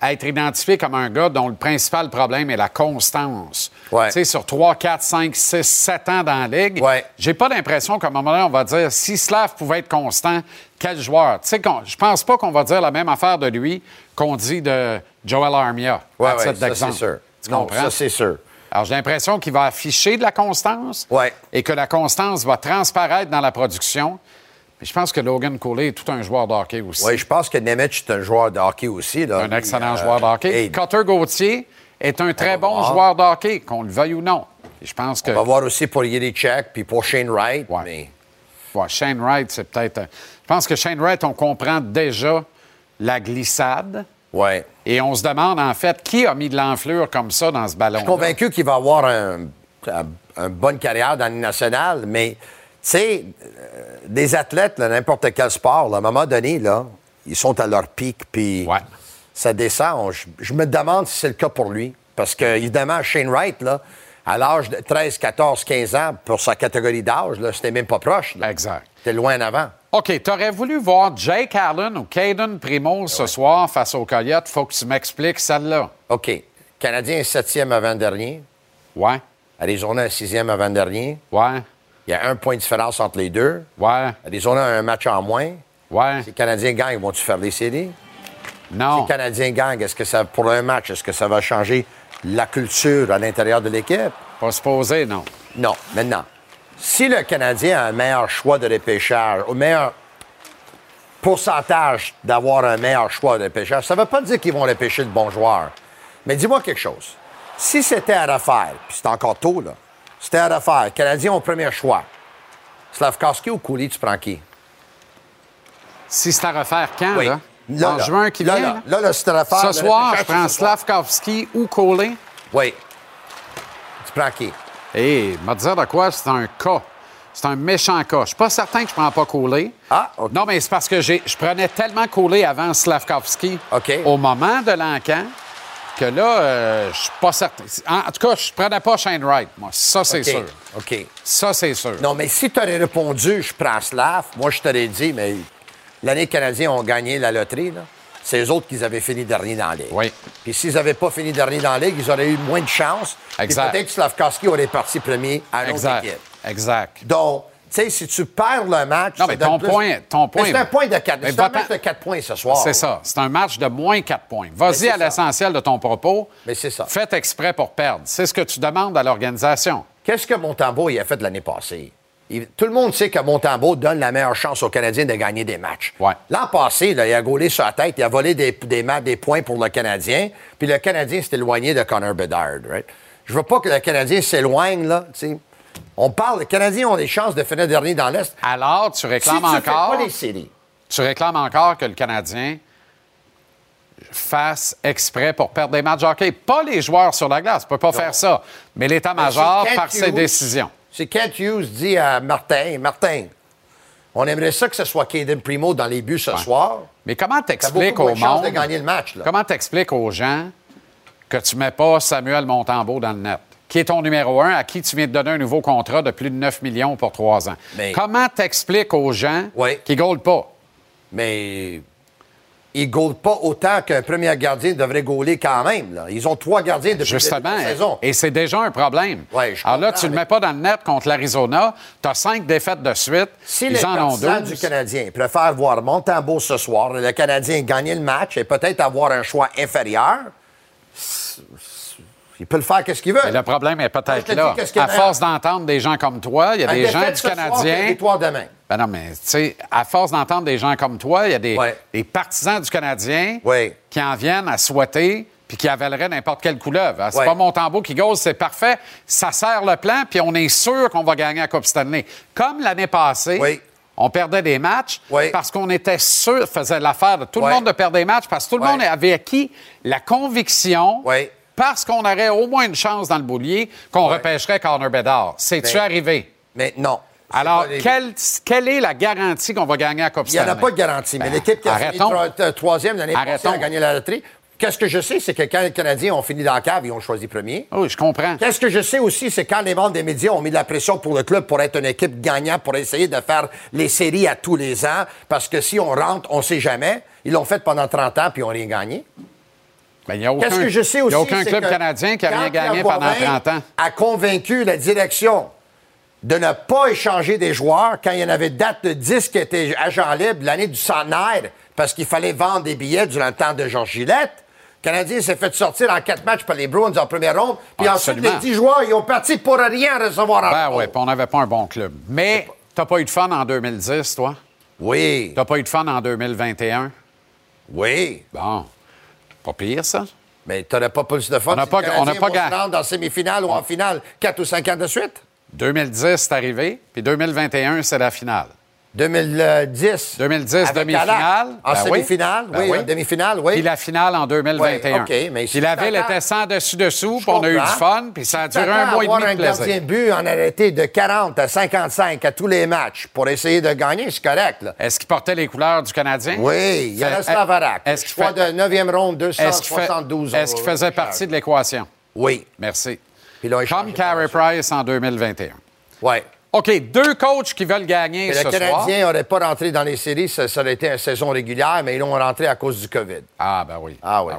être identifié comme un gars dont le principal problème est la constance. Ouais. Tu sais, sur 3, 4, 5, 6, 7 ans dans la ligue, Ouais. j'ai pas l'impression qu'à un moment donné, on va dire si Slav pouvait être constant, quel joueur? Tu sais, je pense pas qu'on va dire la même affaire de lui qu'on dit de Joel Armia. Ouais, à ouais, ça, c'est sûr. Tu Non, comprends? ça, c'est sûr. Alors, j'ai l'impression qu'il va afficher de la constance Ouais. et que la constance va transparaître dans la production. Mais je pense que Logan Cooley est tout un joueur de hockey aussi. Oui, je pense que Nemeth est un joueur de hockey aussi. Là. un excellent Euh, joueur de hockey. hey, Cutter Gauthier est un très bon voir. joueur de hockey, qu'on le veuille ou non. Et je pense que on va voir aussi pour Yerichek puis pour Shane Wright. Ouais. Mais ouais, Shane Wright, c'est peut-être. Je pense que Shane Wright, on comprend déjà la glissade. Ouais. Et on se demande, en fait, qui a mis de l'enflure comme ça dans ce ballon. Je suis convaincu qu'il va avoir un, un- une bonne carrière dans la Ligue nationale, mais, tu sais, euh, des athlètes, n'importe quel sport, là, à un moment donné, là, ils sont à leur pic, puis Ouais. ça descend. Je, je me demande si c'est le cas pour lui. Parce que, évidemment, Shane Wright, là, à l'âge de 13, 14, 15 ans, pour sa catégorie d'âge, c'était même pas proche. là. Exact. C'était loin en avant. OK, t'aurais voulu voir Jake Allen ou Caden Primo ce soir face aux Coyotes? Faut que tu m'expliques celle-là. OK. Canadien est septième avant-dernier. Ouais, Arizona est sixième avant-dernier. ouais, Il y a un point de différence entre les deux. ouais, Arizona a un match en moins. ouais. Si les Canadiens gagnent, vont-tu faire des séries? Si Non. les Canadiens gagnent, est-ce que ça, pour un match, est-ce que ça va changer la culture à l'intérieur de l'équipe? Pas se poser, non. Non. Maintenant, si le Canadien a un meilleur choix de repêchage, au meilleur pourcentage d'avoir un meilleur choix de repêchage, ça ne veut pas dire qu'ils vont repêcher le bon joueur. Mais dis-moi quelque chose. Si c'était à refaire, puis c'est encore tôt, là, c'était à refaire, Canadiens ont le premier choix. Slavkowski ou Cooley, tu prends qui? Si c'est à refaire quand, Oui. là? Là, en là. juin qui Là, vient? là. là? Là, c'est à refaire. Ce soir, je prends. Slavkovski ou Coley. Oui. Tu prends qui? Hé, m'a dire de quoi, c'est un cas. C'est un méchant cas. Je suis pas certain que je prends pas Coley. Ah, OK. Non, mais c'est parce que j'ai- je prenais tellement Coley avant Slavkovski au moment de l'encan que là, euh, je suis pas certain. En, tout cas, je prenais pas Shane Wright, moi. Ça, c'est sûr. OK. Ça, c'est sûr. Non, mais si tu aurais répondu, je prends Slav, moi, je t'aurais dit, mais l'année Canadiens ont gagné la loterie, là, c'est eux autres qui avaient fini dernier dans la Ligue. Oui. Puis s'ils n'avaient pas fini dernier dans la Ligue, ils auraient eu moins de chance. Exact. peut-être que Slavkowski aurait parti premier à l'autre Exact. équipe. Exact. Donc, tu sais, si tu perds le match... Non, mais ton plus- point- ton point- C'est un point de 4 Mais C'est un match de 4 points ce soir. C'est ça. C'est un match de moins 4 points. Vas-y à l'essentiel de ton propos. Mais c'est ça. Faites exprès pour perdre. C'est ce que tu demandes à l'organisation. Qu'est-ce que Montembeau il a fait l'année passée? Il- tout le monde sait que Montembeau donne la meilleure chance aux Canadiens de gagner des matchs. Ouais. L'an passé, là, il a gaulé sur la tête, il a volé des, des, ma- des points pour le Canadien, puis le Canadien s'est éloigné de Connor Bedard. Right? Je veux pas que le Canadien s'éloigne, là. On parle, les Canadiens ont des chances de finir dernier dans l'Est. Alors, tu Si tu réclames fais encore. pas les séries, Tu réclames encore que le Canadien fasse exprès pour perdre des matchs de hockey. Pas les joueurs sur la glace, ne peut pas faire ça. Mais l'état-major, par ses décisions. C'est Kent Hughes dit à Martin, Martin, on aimerait ça que ce soit Caden Primo dans les buts ce soir. Mais comment t'expliques au monde... de gagner le match. Là. Comment t'expliques aux gens que tu mets pas Samuel Montembeau dans le net, qui est ton numéro un, à qui tu viens de donner un nouveau contrat de plus de 9 millions pour trois ans? Mais- Comment t'expliques aux gens qui ne pas? Mais ils ne gaulent pas autant qu'un premier gardien devrait gauler quand même. là. Ils ont trois gardiens depuis Justement. la saison. Et c'est déjà un problème. Ouais, je Alors là, tu ne le mets pas dans le net contre l'Arizona. Tu as cinq défaites de suite. Si Ils les en ont 12. du Canadien préfèrent voir Montembeau ce soir et le Canadien gagner le match et peut-être avoir un choix inférieur, il peut le faire qu'est-ce qu'il veut. Mais le problème est peut-être dis là. À force d'entendre des gens comme toi, il y a Un des gens du soir, Canadien. victoire demain. Ben non, mais tu sais, à force d'entendre des gens comme toi, il y a des, Ouais. des partisans du Canadien Ouais. qui en viennent à souhaiter puis qui avaleraient n'importe quelle couleuvre. C'est Ouais. pas mon tambour qui gauze, c'est parfait. Ça sert le plan, puis on est sûr qu'on va gagner la Coupe Stanley. Comme l'année passée, on perdait des matchs parce qu'on était sûr, faisait l'affaire de tout le monde de perdre des matchs parce que tout le monde avait acquis la conviction parce qu'on aurait au moins une chance dans le boulier qu'on repêcherait Connor Bedard. C'est-tu Mais- arrivé? Mais non. Alors, les- quelle, quelle est la garantie qu'on va gagner la Coupe Il n'y en a pas de garantie. Mais Ben, l'équipe qui a t- troisième l'année passée a gagné la loterie. Qu'est-ce que je sais, c'est que quand les Canadiens ont fini dans la cave, ils ont choisi premier. Oui, je comprends. Qu'est-ce que je sais aussi, c'est quand les membres des médias ont mis de la pression pour le club pour être une équipe gagnante, pour essayer de faire les séries à tous les ans, parce que si on rentre, on ne sait jamais. Ils l'ont fait pendant 30 ans puis ils n'ont rien gagné. Ben, il y a aucun- Qu'est-ce que je sais il y a aussi, aucun club canadien qui a rien gagné pendant Boivin 30 ans. a convaincu la direction de ne pas échanger des joueurs quand il y en avait date de 10 qui étaient agents libres l'année du centenaire parce qu'il fallait vendre des billets durant le temps de Georges Gillette. Le Canadien s'est fait sortir en quatre matchs par les Bruins en première ronde. Puis ensuite, Absolument. les 10 joueurs, ils ont parti pour rien recevoir en Ben oui, puis on n'avait pas un bon club. Mais t'as pas eu de fun en 2010, toi? Oui, T'as pas eu de fun en 2021? oui. Bon. Pas pire, ça? Mais t'aurais pas plus de fun On n'a si pas- on n'a pas gagné. en semi-finale ou en finale 4 ou 5 ans de suite? 2010, c'est arrivé, puis 2021, c'est la finale. 2010. 2010, Avec demi-finale. En Ben oui. semi-finale, Ben oui, oui. en demi-finale, oui. Puis la finale en 2021. Ouais, OK, mais puis la ville était sans dessus-dessous, puis on a eu du fun, puis ça a duré un mois et demi un de gardien plaisir. de but en arrêté de 40 à 55 à tous les matchs pour essayer de gagner, c'est correct. Là. Est-ce qu'il portait les couleurs du Canadien? Oui, il y a Fait- Slavarac. Est-ce qu'il fait- de 9e ronde, Est-ce qu'il fait- 272 est-ce qu'il faisait partie de l'équation? Oui. Merci. Puis là, il Comme Carey Price en 2021. Oui. OK, deux coachs qui veulent gagner Et ce le soir. Canadien n'aurait pas rentré dans les séries, ça, ça aurait été une saison régulière, mais ils l'ont rentré à cause du COVID. Ah, ben oui. Ah oui.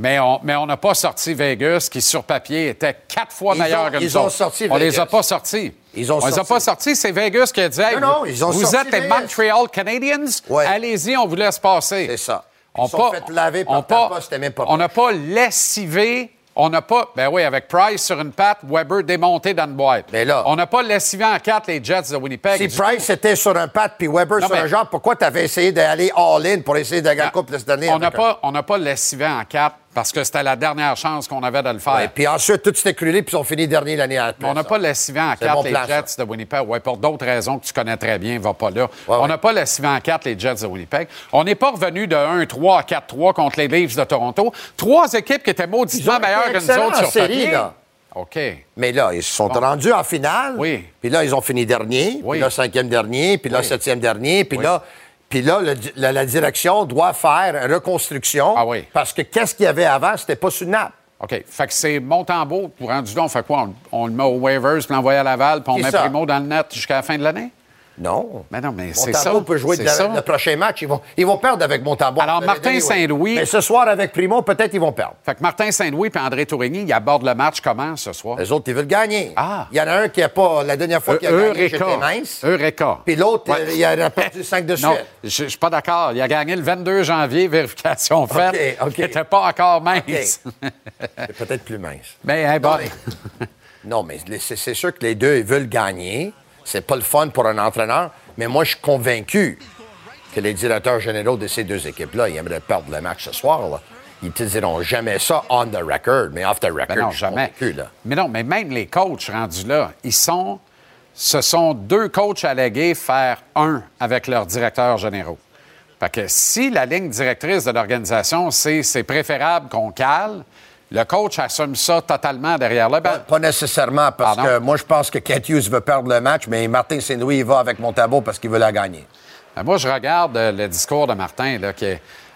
Mais on mais on n'a pas sorti Vegas, qui sur papier était quatre fois Ils meilleur ont- que nous ils ont sorti On les a Vegas. pas sortis. Ils ont on les a sorti. pas sortis. C'est Vegas qui a dit hey, Non, ils ont vous sorti êtes les Vegas. Montreal Canadiens? Ouais. Allez-y, on vous laisse passer. C'est ça. On Ils sont pas- fait laver par on même pas On n'a pas lessivé. On n'a pas. Ben oui, avec Price sur une patte, Weber démonté dans une boîte. Mais là- On n'a pas lessivé en quatre les Jets de Winnipeg. Si Price était sur un pat puis Weber Non, sur mais- un genre, pourquoi tu avais essayé d'aller all-in pour essayer de gagner la tout. Coupe cette année? on n'a pas, on n'a pas lessivé en quatre parce que c'était la dernière chance qu'on avait de le faire. Ouais, puis ensuite, tout s'est écrulé puis ils ont fini dernier l'année après. On n'a pas lessivé en C'est quatre bon les plan, Jets ça. de Winnipeg. Oui, pour d'autres raisons que tu connais très bien, va pas là. Ouais, on ouais. n'a pas lessivé en quatre les Jets de Winnipeg. On n'est pas revenu de 1-3 à 4-3 contre les Leafs de Toronto. Trois équipes qui étaient mauditement meilleures que nous autres sur série, papier. là. OK. Mais là, ils se sont rendus en finale. Oui. Puis là, ils ont fini dernier. Oui. Puis là, cinquième dernier. Puis là, Oui. septième dernier. Puis Oui. là, puis là le- la, la direction doit faire reconstruction. Ah oui. Parce que qu'est-ce qu'il y avait avant, c'était pas soutenable. OK. Fait que c'est Montembeau, pour rendu là, on fait quoi? On, on le met aux waivers, puis l'envoie à Laval, puis on met ça? Primo dans le net jusqu'à la fin de l'année? Non. Mais non, mais c'est ça. peut jouer C'est de la- ça. le prochain match. Ils vont, ils vont perdre avec Montembeau. Alors, Martin. Saint-Louis- Mais ce soir, avec Primo, peut-être ils vont perdre. Fait que Martin Saint-Louis et André Tourigny, ils abordent le match comment ce soir? Les autres, ils veulent gagner. Ah. Il y en a un qui a pas, la dernière fois qu'il a gagné, j'étais mince. Eureka. Puis l'autre, Ouais. il a perdu cinq de Non, suite. je je suis pas d'accord. Il a gagné le 22 janvier, vérification faite. OK. Il n'était pas encore mince. Peut-être plus mince. Mais, hey, bon, Non, mais- Non, mais c'est sûr que les deux, ils veulent gagner. C'est pas le fun pour un entraîneur, mais moi, je suis convaincu que les directeurs généraux de ces deux équipes-là, ils aimeraient perdre le match ce soir. Là. Ils te diront jamais ça on the record, mais off the record, Ben non, je jamais. convaincu, là. Mais non, mais même les coachs rendus là, ils sont. Ce sont deux coachs allégués faire un avec leurs directeurs généraux. Fait que si la ligne directrice de l'organisation, c'est c'est préférable qu'on cale, le coach assume ça totalement derrière le banc. Pas, pas nécessairement, parce Pardon? que moi, je pense que Kent Hughes veut perdre le match, mais Martin Saint-Louis, il va avec Montembeau parce qu'il veut la gagner. Ben, moi, je regarde euh, le discours de Martin, là, qui,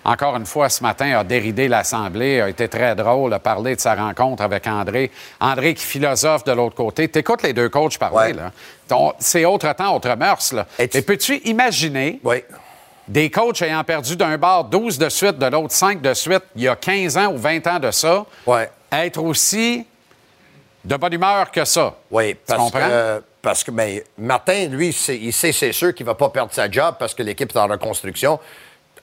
encore une fois, ce matin, a déridé l'Assemblée, a été très drôle, a parlé de sa rencontre avec André. André qui philosophe de l'autre côté. T'écoutes les deux coachs parler, Ouais. là. C'est autre temps, autre mœurs, là. Et tu- Et peux-tu imaginer Oui. Des coachs ayant perdu d'un bord 12 de suite, de l'autre 5 de suite, il y a 15 ans ou 20 ans de ça, Ouais. être aussi de bonne humeur que ça? Oui, Tu parce comprends? que, parce que ben, Martin, lui, il sait, c'est sûr qu'il ne va pas perdre sa job parce que l'équipe est en reconstruction.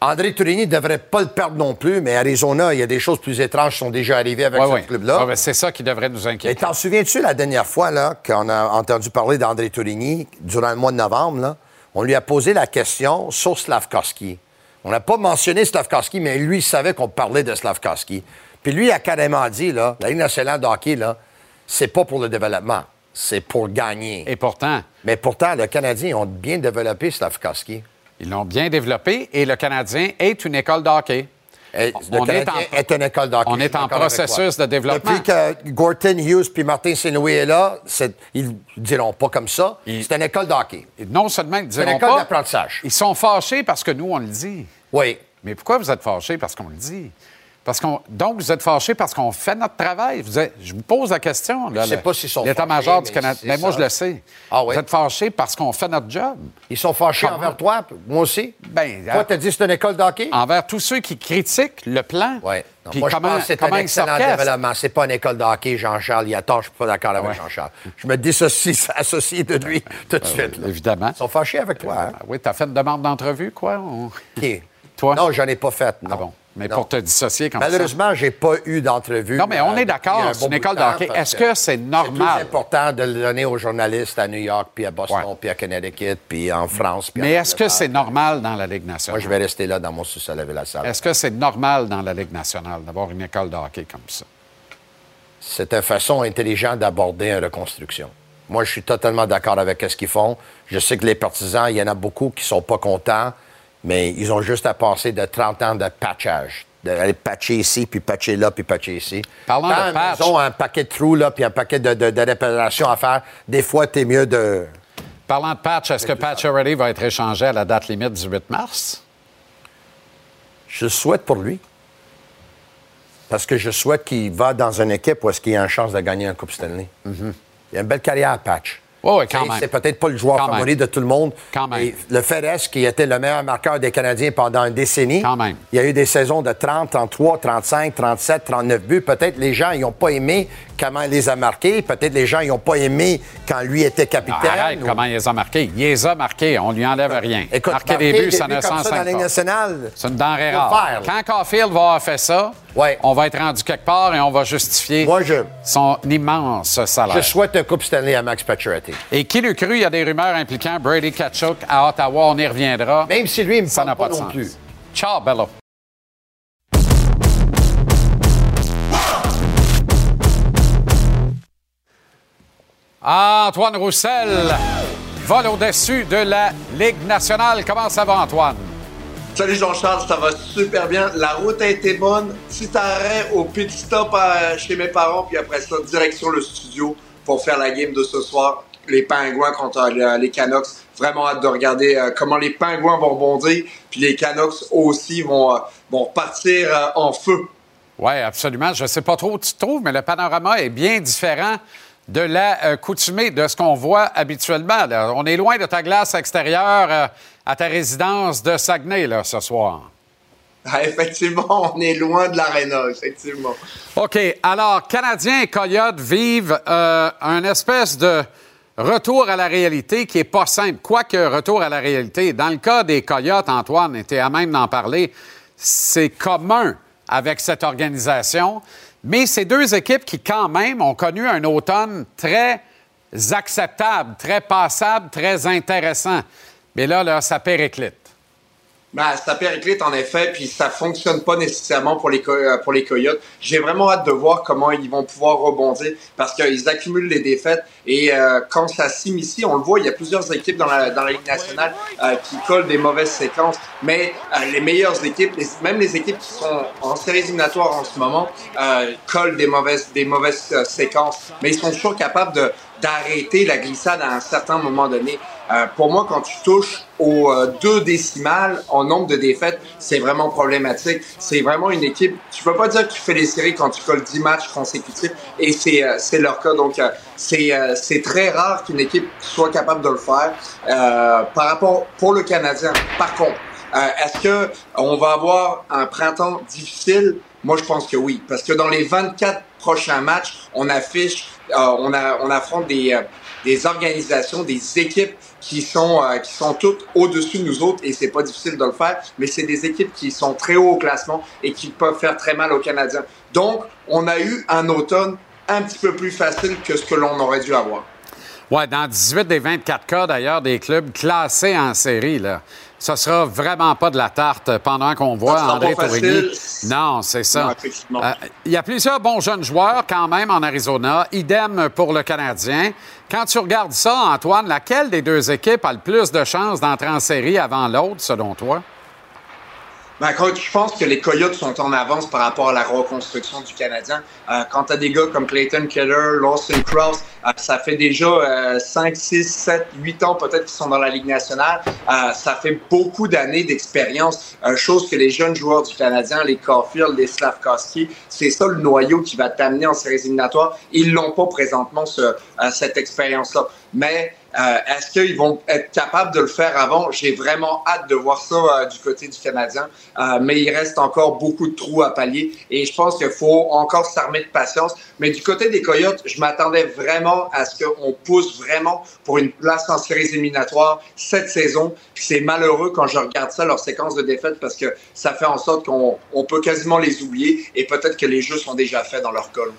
André Tourigny ne devrait pas le perdre non plus, mais Arizona, il y a des choses plus étranges qui sont déjà arrivées avec Ouais, ce club-là. Ouais, ben, c'est ça qui devrait nous Et inquiéter. t'en souviens-tu la dernière fois là, qu'on a entendu parler d'André Tourigny durant le mois de novembre? Là, on lui a posé la question sur Slavkovski. On n'a pas mentionné Slavkovski, mais lui, il savait qu'on parlait de Slavkovski. Puis lui, a carrément dit, là, la Ligue nationale de hockey, là, c'est pas pour le développement, c'est pour gagner. Et pourtant, Mais pourtant, le Canadien ont bien développé Slavkovski. Ils l'ont bien développé et le Canadien est une école de hockey. Et On est en- est, une école on est en processus de développement. Depuis que Gorton Hughes puis Martin Saint-Louis est là, c'est- ils diront pas comme ça. Il- C'est une école de hockey. Et non seulement ils ne une diront école pas, d'apprentissage. ils sont fâchés parce que nous, on le dit. Oui. Mais pourquoi vous êtes fâchés? Parce qu'on le dit? Parce qu'on, donc, vous êtes fâché parce qu'on fait notre travail. Vous êtes- je vous pose la question. Là, Je sais le- pas s'ils sont L'état-major fâchés, du Canada. Mais moi, ça. je le sais. Ah oui? Vous êtes fâché parce qu'on fait notre job. Ils sont fâchés Comment? envers toi, moi aussi? Ben, Toi, t'as dit que c'est une école d'hockey? envers tous ceux qui critiquent le plan. Oui. Puis moi, comment, je pense que c'est un excellent développement. C'est pas une école de hockey, Jean-Charles. Il attend, je suis pas d'accord avec Ouais. Jean-Charles. Je me dissocie, associé de lui tout de suite. là. Évidemment. Ils sont fâchés avec toi, hein? Ah Oui, tu as fait une demande d'entrevue, quoi? On- Qui? Toi? Non, j'en ai pas fait, non. Ah bon? Mais Non. pour te dissocier comme ça. Malheureusement, j'ai pas eu d'entrevue. Non, mais on est euh, d'accord, depuis un c'est une école de hockey. Est-ce que c'est C'est normal? plus important de le donner aux journalistes à New York, puis à Boston, Ouais. puis à Connecticut, puis en France. puis Mais est-ce que c'est normal dans la Ligue Moi, nationale? je vais rester là dans mon sous-sol avec la salle. Est-ce que c'est normal dans la Ligue nationale d'avoir une école de hockey comme ça? C'est une façon intelligente d'aborder une reconstruction. Moi, je suis totalement d'accord avec ce qu'ils font. Je sais que les partisans, il y en a beaucoup qui sont pas contents, mais ils ont juste à passer de 30 ans de patchage. D'aller patcher ici, puis patcher là, puis patcher ici. Parlant Quand de patch- Ils ont un paquet de trous, là, puis un paquet de, de, de réparations à faire. Des fois, t'es mieux de... Parlant de patch, est-ce que Patch Already va être échangé à la date limite du 8 mars? Je le souhaite pour lui. Parce que je souhaite qu'il va dans une équipe où est-ce qu'il a une chance de gagner un Coupe Stanley. Il a une belle carrière, Patch. Oui, oui, quand même. C'est peut-être pas le joueur Quand favori même. de tout le monde. Quand même. Et le Ferres, qui était le meilleur marqueur des Canadiens pendant une décennie. Quand même. Il y a eu des saisons de 30, 33, 35, 37, 39 buts. Peut-être les gens n'ont pas aimé comment il les a marqués. Peut-être les gens n'ont pas aimé quand lui était capitaine. Arrête, ou- comment il les a marqués? Il les a marqués, on lui enlève rien. Écoute, Marquer des buts, ça ne ça dans la 105 Ligue nationale. C'est une denrée rare. Quand Caulfield va avoir fait ça, Ouais. on va être rendu quelque part et on va justifier Moi, je- son immense salaire. Je souhaite un Coupe Stanley à Max Pacioretty. Et qui l'eût cru, il y a des rumeurs impliquant Brady Kachuk à Ottawa, on y reviendra. Même si lui, il me ça n'a pas, pas de non sens. plus. Ciao, Bello. Antoine Roussel vole au-dessus de la Ligue nationale. Comment ça va, Antoine? Salut Jean-Charles, ça va super bien. La route a été bonne. Petit arrêt au pit stop euh, chez mes parents, puis après ça, direction le studio pour faire la game de ce soir. Les Pingouins contre euh, les Canucks. Vraiment hâte de regarder euh, comment les Pingouins vont rebondir, puis les Canucks aussi vont, euh, vont repartir euh, en feu. Oui, absolument. Je ne sais pas trop où tu te trouves, mais le panorama est bien différent de la euh, coutumée, de ce qu'on voit habituellement. là. On est loin de ta glace extérieure euh, à ta résidence de Saguenay là, ce soir. Ah, effectivement, on est loin de l'aréna, effectivement. OK. Alors, Canadiens et Coyotes vivent euh, un espèce de retour à la réalité qui est pas simple. Quoique retour à la réalité. Dans le cas des Coyotes, Antoine était à même d'en parler, c'est commun avec cette organisation. Mais c'est deux équipes qui, quand même, ont connu un automne très acceptable, très passable, très intéressant. Mais là, là ça périclite. Ben, ça périclite en effet, puis ça fonctionne pas nécessairement pour les, euh, pour les Coyotes. J'ai vraiment hâte de voir comment ils vont pouvoir rebondir parce qu'ils accumulent les défaites et euh, quand ça s'immisce, on le voit, il y a plusieurs équipes dans la, dans la Ligue nationale euh, qui collent des mauvaises séquences, mais euh, les meilleures équipes, les- même les équipes qui sont en séries éliminatoires en ce moment, euh, collent des mauvaises, des mauvaises euh, séquences, mais ils sont toujours capables de d'arrêter la glissade à un certain moment donné. Euh, pour moi, quand tu touches aux euh, deux décimales en nombre de défaites, c'est vraiment problématique. C'est vraiment une équipe. Tu peux pas dire que tu fais les séries quand tu colles 10 matchs consécutifs, et c'est euh, leur cas. Donc, euh, c'est euh, c'est très rare qu'une équipe soit capable de le faire. Euh, par rapport pour le Canadien, par contre, est-ce que on va avoir un printemps difficile? Moi, je pense que oui, parce que dans les 24 prochains matchs, on affiche, on, a, on affronte des, euh, des organisations, des équipes qui sont euh, qui sont toutes au-dessus de nous autres et c'est pas difficile de le faire, mais c'est des équipes qui sont très haut au classement et qui peuvent faire très mal aux Canadiens. Donc, on a eu un automne un petit peu plus facile que ce que l'on aurait dû avoir. Oui, dans 18 des 24 cas, d'ailleurs, des clubs classés en série, là. Ce sera vraiment pas de la tarte pendant qu'on voit André Tourigny. Non, c'est ça. Non. Euh, Il y a plusieurs bons jeunes joueurs quand même en Arizona. Idem pour le Canadien. Quand tu regardes ça, Antoine, laquelle des deux équipes a le plus de chances d'entrer en série avant l'autre, selon toi? Ben, je pense que les Coyotes sont en avance par rapport à la reconstruction du Canadien. Euh, quand tu des gars comme Clayton Keller, Lawson Krause, euh, ça fait déjà 5, 6, 7, 8 ans peut-être qu'ils sont dans la Ligue nationale. Euh, ça fait beaucoup d'années d'expérience, euh, chose que les jeunes joueurs du Canadien, les Caulfield, les Slavkowski, c'est ça le noyau qui va t'amener en séries éliminatoires. Ils l'ont pas présentement, ce, cette expérience-là. Mais euh, est-ce qu'ils vont être capables de le faire avant? J'ai vraiment hâte de voir ça euh, du côté du Canadien. Euh, mais il reste encore beaucoup de trous à pallier et je pense qu'il faut encore s'armer de patience. Mais du côté des Coyotes, je m'attendais vraiment à ce qu'on pousse vraiment pour une place en séries éliminatoires cette saison. C'est malheureux quand je regarde ça, leur séquence de défaites, parce que ça fait en sorte qu'on peut quasiment les oublier et peut-être que les jeux sont déjà faits dans leur col.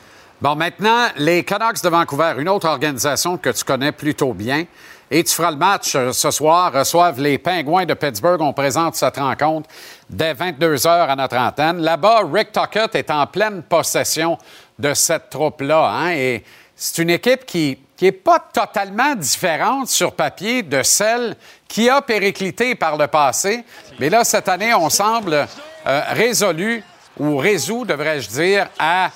Bon, maintenant, les Canucks de Vancouver, une autre organisation que tu connais plutôt bien. Et tu feras le match euh, ce soir, reçoivent les Pingouins de Pittsburgh. On présente cette rencontre dès 22 heures à notre antenne. Là-bas, Rick Tuckett est en pleine possession de cette troupe-là. Hein, et c'est une équipe qui n'est pas totalement différente sur papier de celle qui a périclité par le passé. Mais là, cette année, on semble euh, résolu, ou résolu, devrais-je dire, à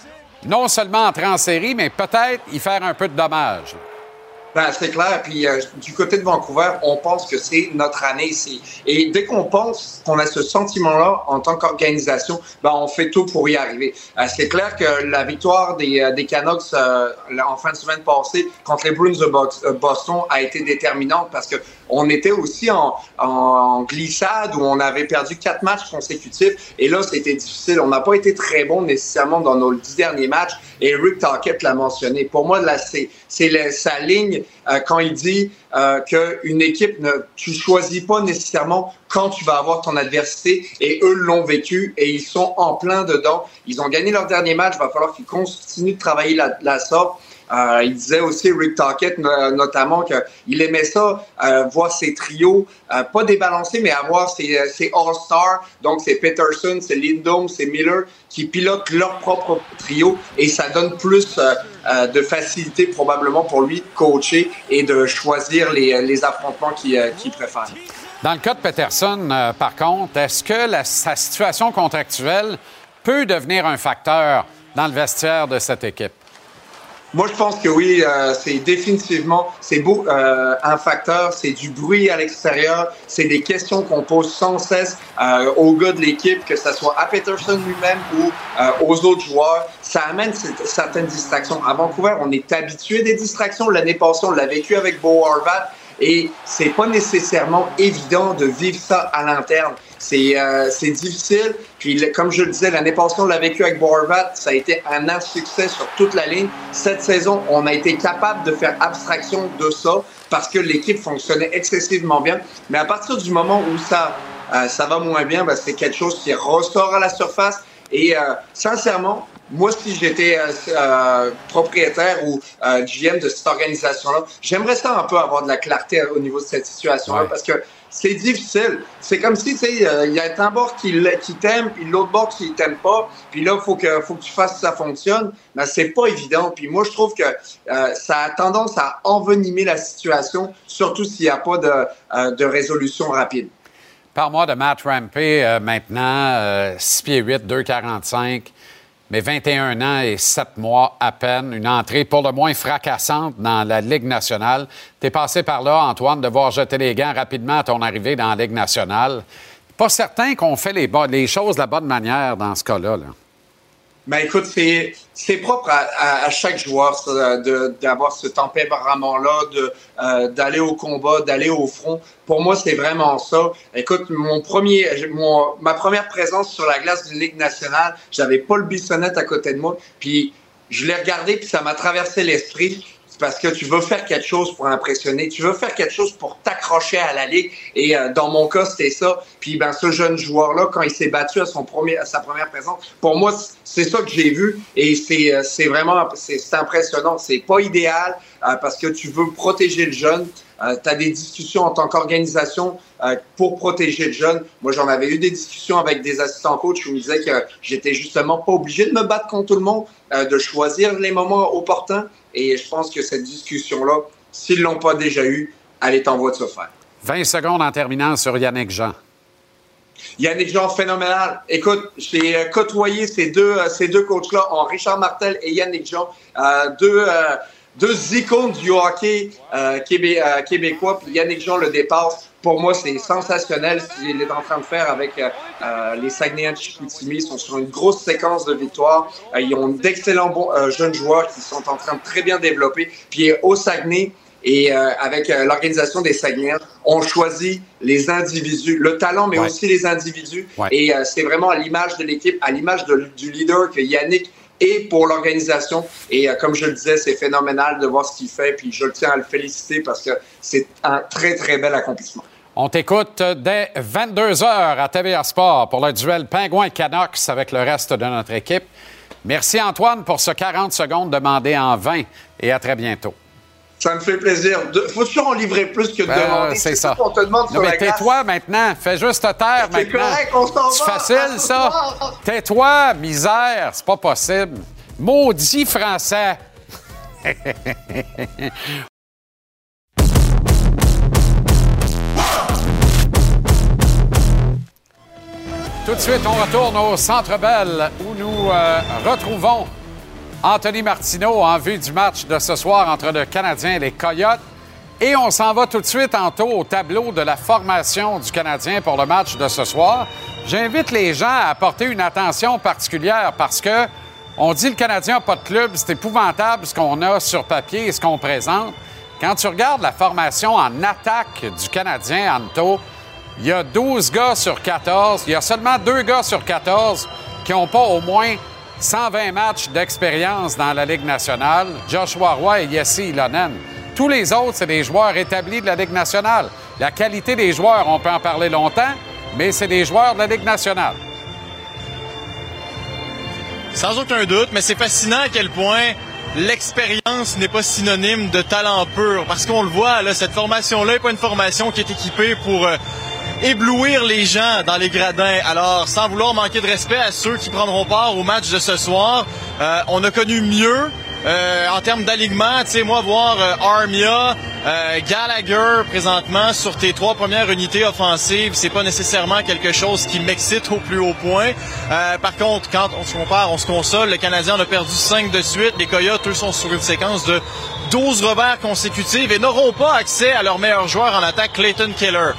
non seulement entrer en série, mais peut-être y faire un peu de dommage. Ben, c'est clair. Puis euh, du côté de Vancouver, on pense que c'est notre année ici. Et dès qu'on pense qu'on a ce sentiment-là en tant qu'organisation, ben, on fait tout pour y arriver. Euh, c'est clair que la victoire des, euh, des Canucks en fin de semaine passée contre les Bruins de Boston a été déterminante parce que on était aussi en, glissade où on avait perdu quatre matchs consécutifs. Et là, c'était difficile. On n'a pas été très bon nécessairement dans nos dix derniers matchs. Et Rick Talkett l'a mentionné. Pour moi, là, c'est, c'est sa ligne euh, quand il dit euh, qu'une équipe, ne, tu choisis pas nécessairement quand tu vas avoir ton adversité. Et eux l'ont vécu et ils sont en plein dedans. Ils ont gagné leur dernier match. Il va falloir qu'ils continuent de travailler la, la sorte. Euh, il disait aussi, Rick Tockett, notamment, qu'il aimait ça, euh, voir ses trios, euh, pas débalancés, mais avoir ses, All-Stars. Donc, c'est Peterson, c'est Lindholm, c'est Miller qui pilotent leur propre trio et ça donne plus de facilité probablement pour lui de coacher et de choisir les, affrontements qu'il préfère. Dans le cas de Peterson, par contre, est-ce que sa situation contractuelle peut devenir un facteur dans le vestiaire de cette équipe? Moi, je pense que oui, euh, c'est définitivement c'est beau, euh, un facteur. C'est du bruit à l'extérieur. C'est des questions qu'on pose sans cesse euh, aux gars de l'équipe, que ce soit à Peterson lui-même ou euh, aux autres joueurs. Ça amène certaines distractions. À Vancouver, on est habitué des distractions. L'année passée, on l'a vécu avec Bo Harvat. Et c'est pas nécessairement évident de vivre ça à l'interne. C'est euh, difficile. Puis, comme je le disais, l'année passée, on l'a vécu avec Borvat. Ça a été un insuccès sur toute la ligne. Cette saison, on a été capable de faire abstraction de ça parce que l'équipe fonctionnait excessivement bien. Mais à partir du moment où ça, euh, ça va moins bien, ben, c'est quelque chose qui ressort à la surface. Et euh, sincèrement, moi, si j'étais euh, euh, propriétaire ou euh, GM de cette organisation-là, j'aimerais ça un peu avoir de la clarté au niveau de cette situation-là parce que c'est difficile. C'est comme si, tu sais, il y a un bord qui, t'aime, puis l'autre bord qui t'aime pas, puis là, il faut que, tu fasses ça fonctionne. Mais c'est pas évident. Puis moi, je trouve que ça a tendance à envenimer la situation, surtout s'il n'y a pas de, de résolution rapide. Par-moi de Matt Rampé maintenant, 6 pieds 8, 2,45 mais 21 ans et 7 mois à peine, une entrée pour le moins fracassante dans la Ligue nationale. Tu es passé par là, Antoine, de voir jeter les gants rapidement à ton arrivée dans la Ligue nationale. Pas certain qu'on fait les, choses de la bonne manière dans ce cas-là. Là. Ben écoute, c'est propre à, à, chaque joueur d'avoir ce tempérament-là, euh, d'aller au combat, d'aller au front. Pour moi, c'est vraiment ça. Écoute, mon premier, mon, ma première présence sur la glace d'une ligue nationale, j'avais Paul Bissonnette à côté de moi, puis je l'ai regardé, puis ça m'a traversé l'esprit parce que tu veux faire quelque chose pour impressionner, tu veux faire quelque chose pour t'accrocher à la ligue. Et euh, dans mon cas, c'était ça. Puis ben ce jeune joueur-là, quand il s'est battu à son premier, à sa première présence, pour moi, c'est ça que j'ai vu. Et c'est euh, c'est vraiment c'est impressionnant. C'est pas idéal euh, parce que tu veux protéger le jeune. Tu as des discussions en tant qu'organisation pour protéger le jeune. Moi, j'en avais eu des discussions avec des assistants coachs où ils me disaient que j'étais justement pas obligé de me battre contre tout le monde, de choisir les moments opportuns et je pense que cette discussion-là, s'ils ne l'ont pas déjà eue, elle est en voie de se faire. 20 secondes en terminant sur Yannick Jean. Yannick Jean, phénoménal. Écoute, j'ai euh, côtoyé ces deux, euh, ces deux coachs-là, en Richard Martel et Yannick Jean, euh, deux, deux icônes du hockey québécois. Puis Yannick Jean le dépasse. Pour moi, c'est sensationnel ce qu'il est en train de faire avec les Saguenayens de Chicoutimi. Ils sont sur une grosse séquence de victoires. ils ont d'excellents jeunes joueurs qui sont en train de très bien développer. Puis au Saguenay, et euh, avec euh, l'organisation des Saguenayens, on choisit les individus, le talent, mais aussi les individus. Et euh, c'est vraiment à l'image de l'équipe, à l'image du leader que Yannick est pour l'organisation. Et comme je le disais, c'est phénoménal de voir ce qu'il fait. Puis je tiens à le féliciter parce que c'est un très, très bel accomplissement. On t'écoute dès 22h à TVA Sport pour le duel Pingouin-Canucks avec le reste de notre équipe. Merci Antoine pour ce 40 secondes demandé en 20 et à très bientôt. Ça me fait plaisir. faut toujours en livrer plus que de ben, demander. C'est ça. On te demande non, mais tais-toi maintenant. Fais juste taire maintenant. C'est correct, on s'en va. C'est facile, ça. Tais-toi, misère. C'est pas possible. Maudit français. Tout de suite, on retourne au Centre Bell où nous euh, retrouvons Anthony Martineau en vue du match de ce soir entre le Canadien et les Coyotes. Et on s'en va tout de suite, tantôt, au tableau de la formation du Canadien pour le match de ce soir. J'invite les gens à apporter une attention particulière parce que on dit le Canadien n'a pas de club, c'est épouvantable ce qu'on a sur papier et ce qu'on présente. Quand tu regardes la formation en attaque du Canadien, Anto, il y a 12 gars sur 14. Il y a seulement deux gars sur 14 qui n'ont pas au moins 120 matchs d'expérience dans la Ligue nationale, Joshua Roy et Jesse Ilonen. Tous les autres, c'est des joueurs établis de la Ligue nationale. La qualité des joueurs, on peut en parler longtemps, mais c'est des joueurs de la Ligue nationale. Sans aucun doute, mais c'est fascinant à quel point l'expérience n'est pas synonyme de talent pur. Parce qu'on le voit, cette formation-là n'est pas une formation qui est équipée pour euh, éblouir les gens dans les gradins. Alors, sans vouloir manquer de respect à ceux qui prendront part au match de ce soir, euh, on a connu mieux. Euh, en termes d'alignement, tu sais, moi, voir euh, Armia, Gallagher présentement sur tes trois premières unités offensives, c'est pas nécessairement quelque chose qui m'excite au plus haut point. par contre, quand on se compare, on se console, le Canadien en a perdu cinq de suite, les Coyotes, eux, sont sur une séquence de 12 revers consécutifs et n'auront pas accès à leur meilleur joueur en attaque, Clayton Keller.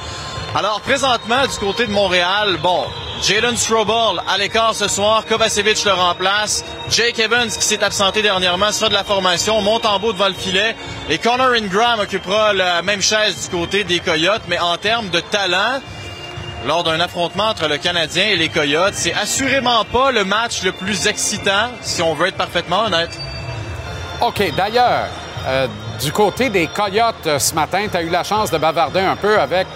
Alors, présentement, du côté de Montréal, bon, Jalen Strobel à l'écart ce soir, Kovacevic le remplace, Jake Evans qui s'est absenté dernièrement sera de la formation, monte en devant le filet et Connor Ingram occupera la même chaise du côté des Coyotes, mais en termes de talent, lors d'un affrontement entre le Canadien et les Coyotes, c'est assurément pas le match le plus excitant, si on veut être parfaitement honnête. OK, d'ailleurs, euh, du côté des Coyotes euh, ce matin, tu as eu la chance de bavarder un peu avec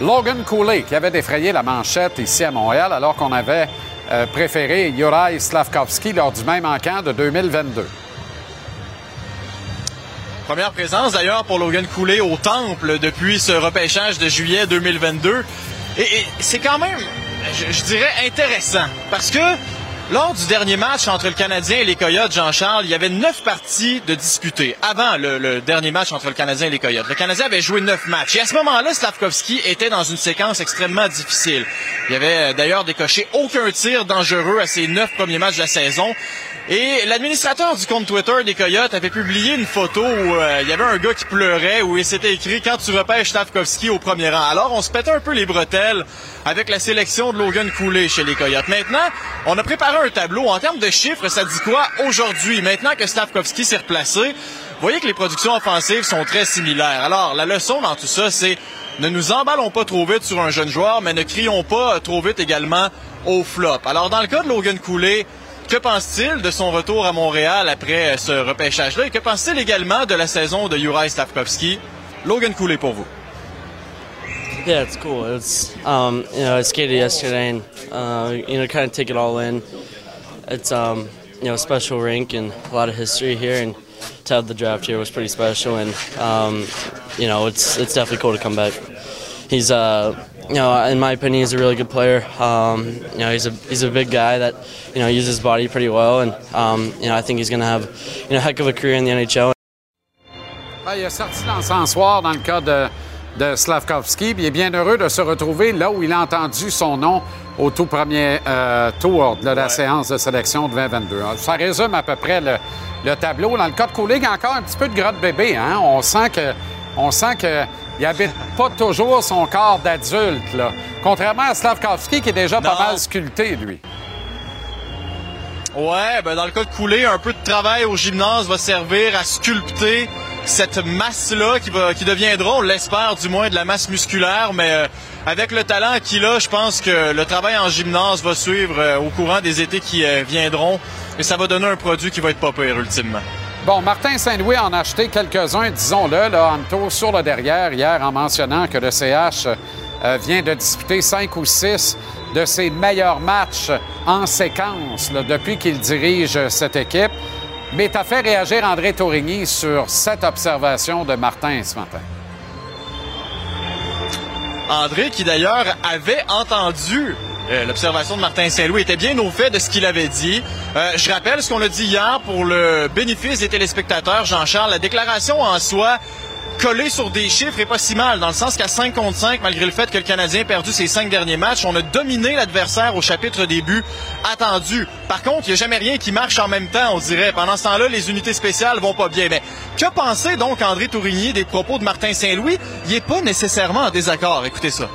Logan Cooley, qui avait défrayé la manchette ici à Montréal, alors qu'on avait euh, préféré Juraj Slavkovski lors du même encamp de 2022. Première présence d'ailleurs pour Logan Cooley au Temple depuis ce repêchage de juillet 2022. Et, c'est quand même, je dirais, intéressant parce que lors du dernier match entre le Canadien et les Coyotes, Jean-Charles, il y avait neuf parties de disputer avant le, dernier match entre le Canadien et les Coyotes. Le Canadien avait joué neuf matchs. Et à ce moment-là, Slavkovski était dans une séquence extrêmement difficile. Il avait euh, d'ailleurs décoché aucun tir dangereux à ses neuf premiers matchs de la saison. Et l'administrateur du compte Twitter des Coyotes avait publié une photo où euh, il y avait un gars qui pleurait, où il s'était écrit « Quand tu repêches Stavkovski au premier rang ». Alors, on se pétait un peu les bretelles avec la sélection de Logan Cooley chez les Coyotes. Maintenant, on a préparé un tableau. En termes de chiffres, ça dit quoi aujourd'hui? Maintenant que Stavkovski s'est replacé, vous voyez que les productions offensives sont très similaires. Alors, la leçon dans tout ça, c'est ne nous emballons pas trop vite sur un jeune joueur, mais ne crions pas trop vite également au flop. Alors, dans le cas de Logan Cooley, que pense-t-il de son retour à Montréal après ce repêchage-là? Et que pense-t-il également de la saison de Juraj Stavkovski? Logan Cooley pour vous. Yeah, it's cool. It's um, you know I skated yesterday and uh, you know kind of take it all in. It's um, you know a special rink and a lot of history here, and to have the draft here was pretty special. And um, you know it's it's definitely cool to come back. He's uh, you know, in my opinion, he's a really good player. Um, you know, he's a he's a big guy that you know uses his body pretty well, and um, you know, I think he's going to have you know a heck of a career in the NHL. il a sorti l'encensoir dans le cas de, de Slavkovski. il est bien heureux de se retrouver là où il a entendu son nom au tout premier euh, tour de la séance de sélection de 2022. Ça résume à peu près le, le tableau. Dans le cas de Cooling, encore un petit peu de grotte bébé. Hein? On sent que, on sent que il habite pas toujours son corps d'adulte, là. Contrairement à Slavkovski, qui est déjà pas mal sculpté, lui. Ouais, ben dans le cas de Couler, un peu de travail au gymnase va servir à sculpter cette masse-là qui, va, qui deviendra, on l'espère du moins, de la masse musculaire, mais euh, avec le talent qu'il a, je pense que le travail en gymnase va suivre euh, au courant des étés qui euh, viendront et ça va donner un produit qui va être pas pire ultimement. Bon, Martin Saint-Louis en a acheté quelques-uns, disons-le, là, Anto, sur le derrière, hier, en mentionnant que le CH vient de disputer cinq ou six de ses meilleurs matchs en séquence depuis qu'il dirige cette équipe. Mais tu as fait réagir André Tourigny sur cette observation de Martin ce matin. André, qui d'ailleurs avait entendu euh, l'observation de Martin Saint-Louis était bien au fait de ce qu'il avait dit. Euh, je rappelle ce qu'on a dit hier pour le bénéfice des téléspectateurs, Jean-Charles. La déclaration en soi, collée sur des chiffres, est pas si mal, dans le sens qu'à 5 contre 5, malgré le fait que le Canadien a perdu ses cinq derniers matchs, on a dominé l'adversaire au chapitre des buts attendus. Par contre, il n'y a jamais rien qui marche en même temps, on dirait. Pendant ce temps-là, les unités spéciales vont pas bien. Mais que pensait donc André Tourigny des propos de Martin Saint-Louis? Il est pas nécessairement en désaccord. Écoutez ça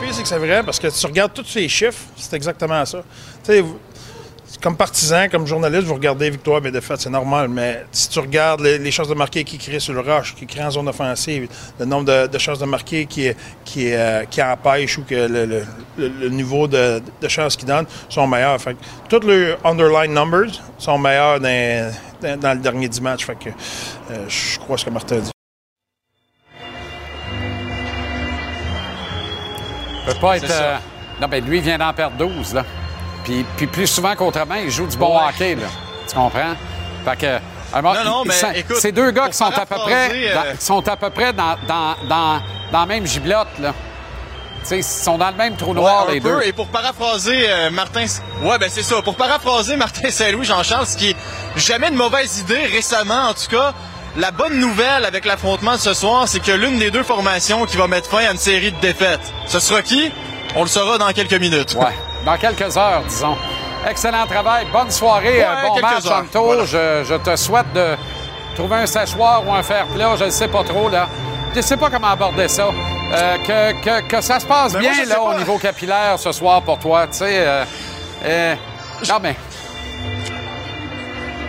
pire, c'est vrai, parce que tu regardes tous ces chiffres, c'est exactement ça. Comme partisan, comme journaliste, vous regardez victoire et défaite, c'est normal, mais si tu regardes les, chances de marquer qui créent sur le rush, qui créent en zone offensive, le nombre de, chances de marquer qui, qui, euh, qui empêche ou que le, niveau de, chances qu'ils donnent sont meilleurs. Fait tous les underline numbers sont meilleurs dans, le dernier 10 matchs. Fait que, euh, je crois ce que Martin dit. peut pas être. Euh, non, mais lui, il vient d'en perdre 12, là. Puis, puis plus souvent qu'autrement, il joue du bon hockey, là. Tu comprends? Fait que. non, non, mais écoute, ces deux gars qui sont à peu près, dans, euh, sont à peu près dans, dans, dans, dans la même giblotte, là. ils sont dans le même trou noir, les deux. Et pour paraphraser euh, Martin... Ouais, ben c'est ça. Pour paraphraser Martin Saint-Louis, Jean-Charles, ce qui est jamais une mauvaise idée, récemment en tout cas, la bonne nouvelle avec l'affrontement de ce soir, c'est que l'une des deux formations qui va mettre fin à une série de défaites, ce sera qui? On le saura dans quelques minutes. Ouais, dans quelques heures, disons. Excellent travail. Bonne soirée. bon match. Je, te souhaite de trouver un séchoir ou un fer plat. Je ne sais pas trop, là. Je ne sais pas comment aborder ça. Euh, que, que, ça se passe ben, bien, là, au niveau capillaire ce soir pour toi. Tu sais, euh, euh, non, mais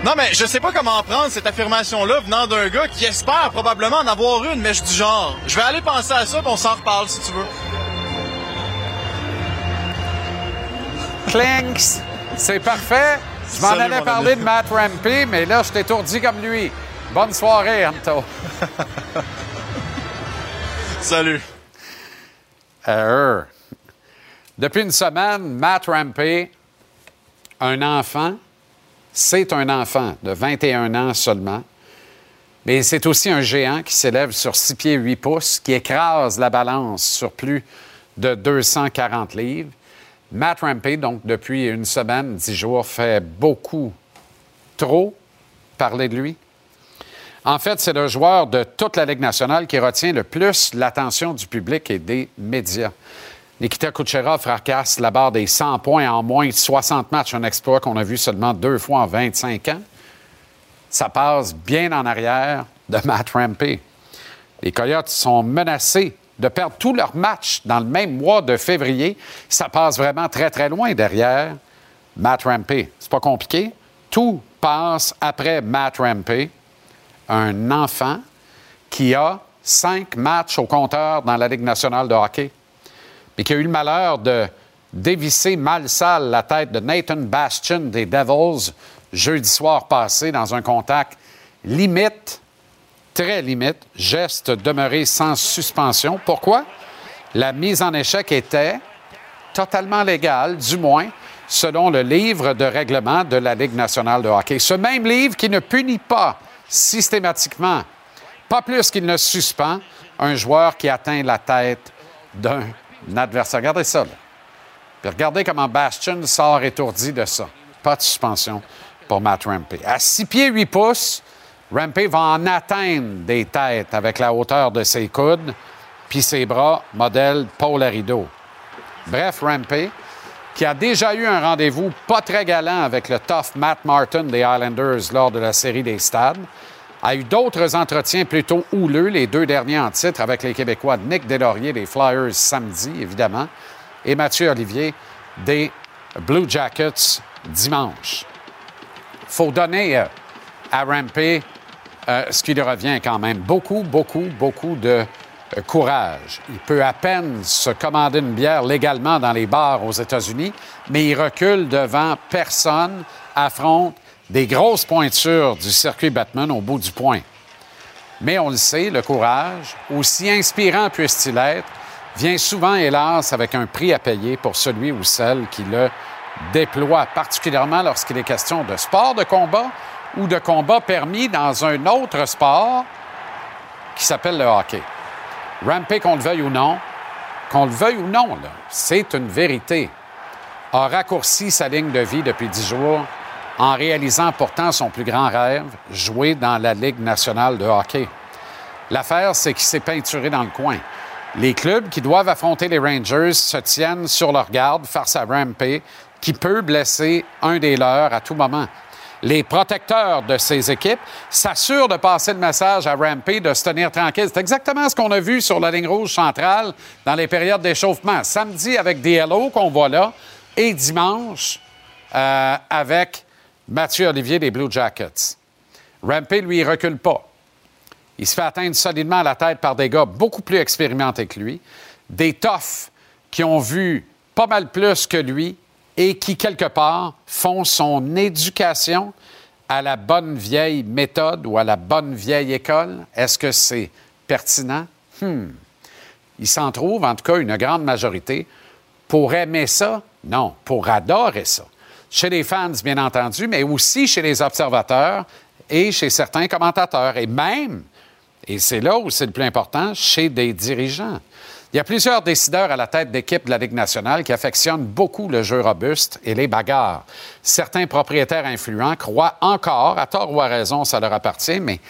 non, mais je sais pas comment prendre cette affirmation-là venant d'un gars qui espère probablement en avoir une, mais je du genre. Je vais aller penser à ça, puis on s'en reparle si tu veux. Clinks, c'est parfait. Je m'en allais parler de Matt Rampy, mais là, je t'étourdis comme lui. Bonne soirée, Anto. Salut. Euh, depuis une semaine, Matt Rampy, un enfant, c'est un enfant de 21 ans seulement, mais c'est aussi un géant qui s'élève sur 6 pieds 8 pouces, qui écrase la balance sur plus de 240 livres. Matt Rampey, donc depuis une semaine, 10 jours, fait beaucoup trop parler de lui. En fait, c'est le joueur de toute la Ligue nationale qui retient le plus l'attention du public et des médias. Nikita Kucherov fracasse la barre des 100 points en moins de 60 matchs, un exploit qu'on a vu seulement deux fois en 25 ans. Ça passe bien en arrière de Matt Rampey. Les Coyotes sont menacés de perdre tous leurs matchs dans le même mois de février. Ça passe vraiment très, très loin derrière Matt Rampey. C'est pas compliqué. Tout passe après Matt Rampey, un enfant qui a cinq matchs au compteur dans la Ligue nationale de hockey mais qui a eu le malheur de dévisser mal sale la tête de Nathan Bastion des Devils jeudi soir passé dans un contact limite, très limite, geste demeuré sans suspension. Pourquoi? La mise en échec était totalement légale, du moins selon le livre de règlement de la Ligue nationale de hockey. Ce même livre qui ne punit pas systématiquement, pas plus qu'il ne suspend, un joueur qui atteint la tête d'un adversaire. Regardez ça. Puis regardez comment Bastion sort étourdi de ça. Pas de suspension pour Matt Rampey. À 6 pieds 8 pouces, Rampey va en atteindre des têtes avec la hauteur de ses coudes, puis ses bras, modèle Paul Arido. Bref, Rampé, qui a déjà eu un rendez-vous pas très galant avec le tough Matt Martin des Islanders lors de la série des stades, a eu d'autres entretiens plutôt houleux, les deux derniers en titre avec les Québécois Nick Deslauriers des Flyers samedi, évidemment, et Mathieu Olivier des Blue Jackets dimanche. Faut donner euh, à Rampé euh, ce qui lui revient quand même. Beaucoup, beaucoup, beaucoup de euh, courage. Il peut à peine se commander une bière légalement dans les bars aux États-Unis, mais il recule devant personne, affronte des grosses pointures du circuit Batman au bout du point. Mais on le sait, le courage, aussi inspirant puisse-t-il être, vient souvent, hélas, avec un prix à payer pour celui ou celle qui le déploie, particulièrement lorsqu'il est question de sport de combat ou de combat permis dans un autre sport qui s'appelle le hockey. Rampé, qu'on le veuille ou non, qu'on le veuille ou non, c'est une vérité, a raccourci sa ligne de vie depuis dix jours en réalisant pourtant son plus grand rêve, jouer dans la Ligue nationale de hockey. L'affaire, c'est qu'il s'est peinturé dans le coin. Les clubs qui doivent affronter les Rangers se tiennent sur leur garde face à Rampé, qui peut blesser un des leurs à tout moment les protecteurs de ces équipes s'assurent de passer le message à Rampy de se tenir tranquille. C'est exactement ce qu'on a vu sur la ligne rouge centrale dans les périodes d'échauffement. Samedi avec DLO qu'on voit là et dimanche euh, avec Mathieu Olivier des Blue Jackets. Rampy, lui, recule pas. Il se fait atteindre solidement à la tête par des gars beaucoup plus expérimentés que lui, des toughs qui ont vu pas mal plus que lui et qui, quelque part, font son éducation à la bonne vieille méthode ou à la bonne vieille école. Est-ce que c'est pertinent? Hmm. Il s'en trouve, en tout cas, une grande majorité. Pour aimer ça? Non, pour adorer ça. Chez les fans, bien entendu, mais aussi chez les observateurs et chez certains commentateurs, et même, et c'est là où c'est le plus important, chez des dirigeants. Il y a plusieurs décideurs à la tête d'équipe de la Ligue nationale qui affectionnent beaucoup le jeu robuste et les bagarres. Certains propriétaires influents croient encore, à tort ou à raison, ça leur appartient, mais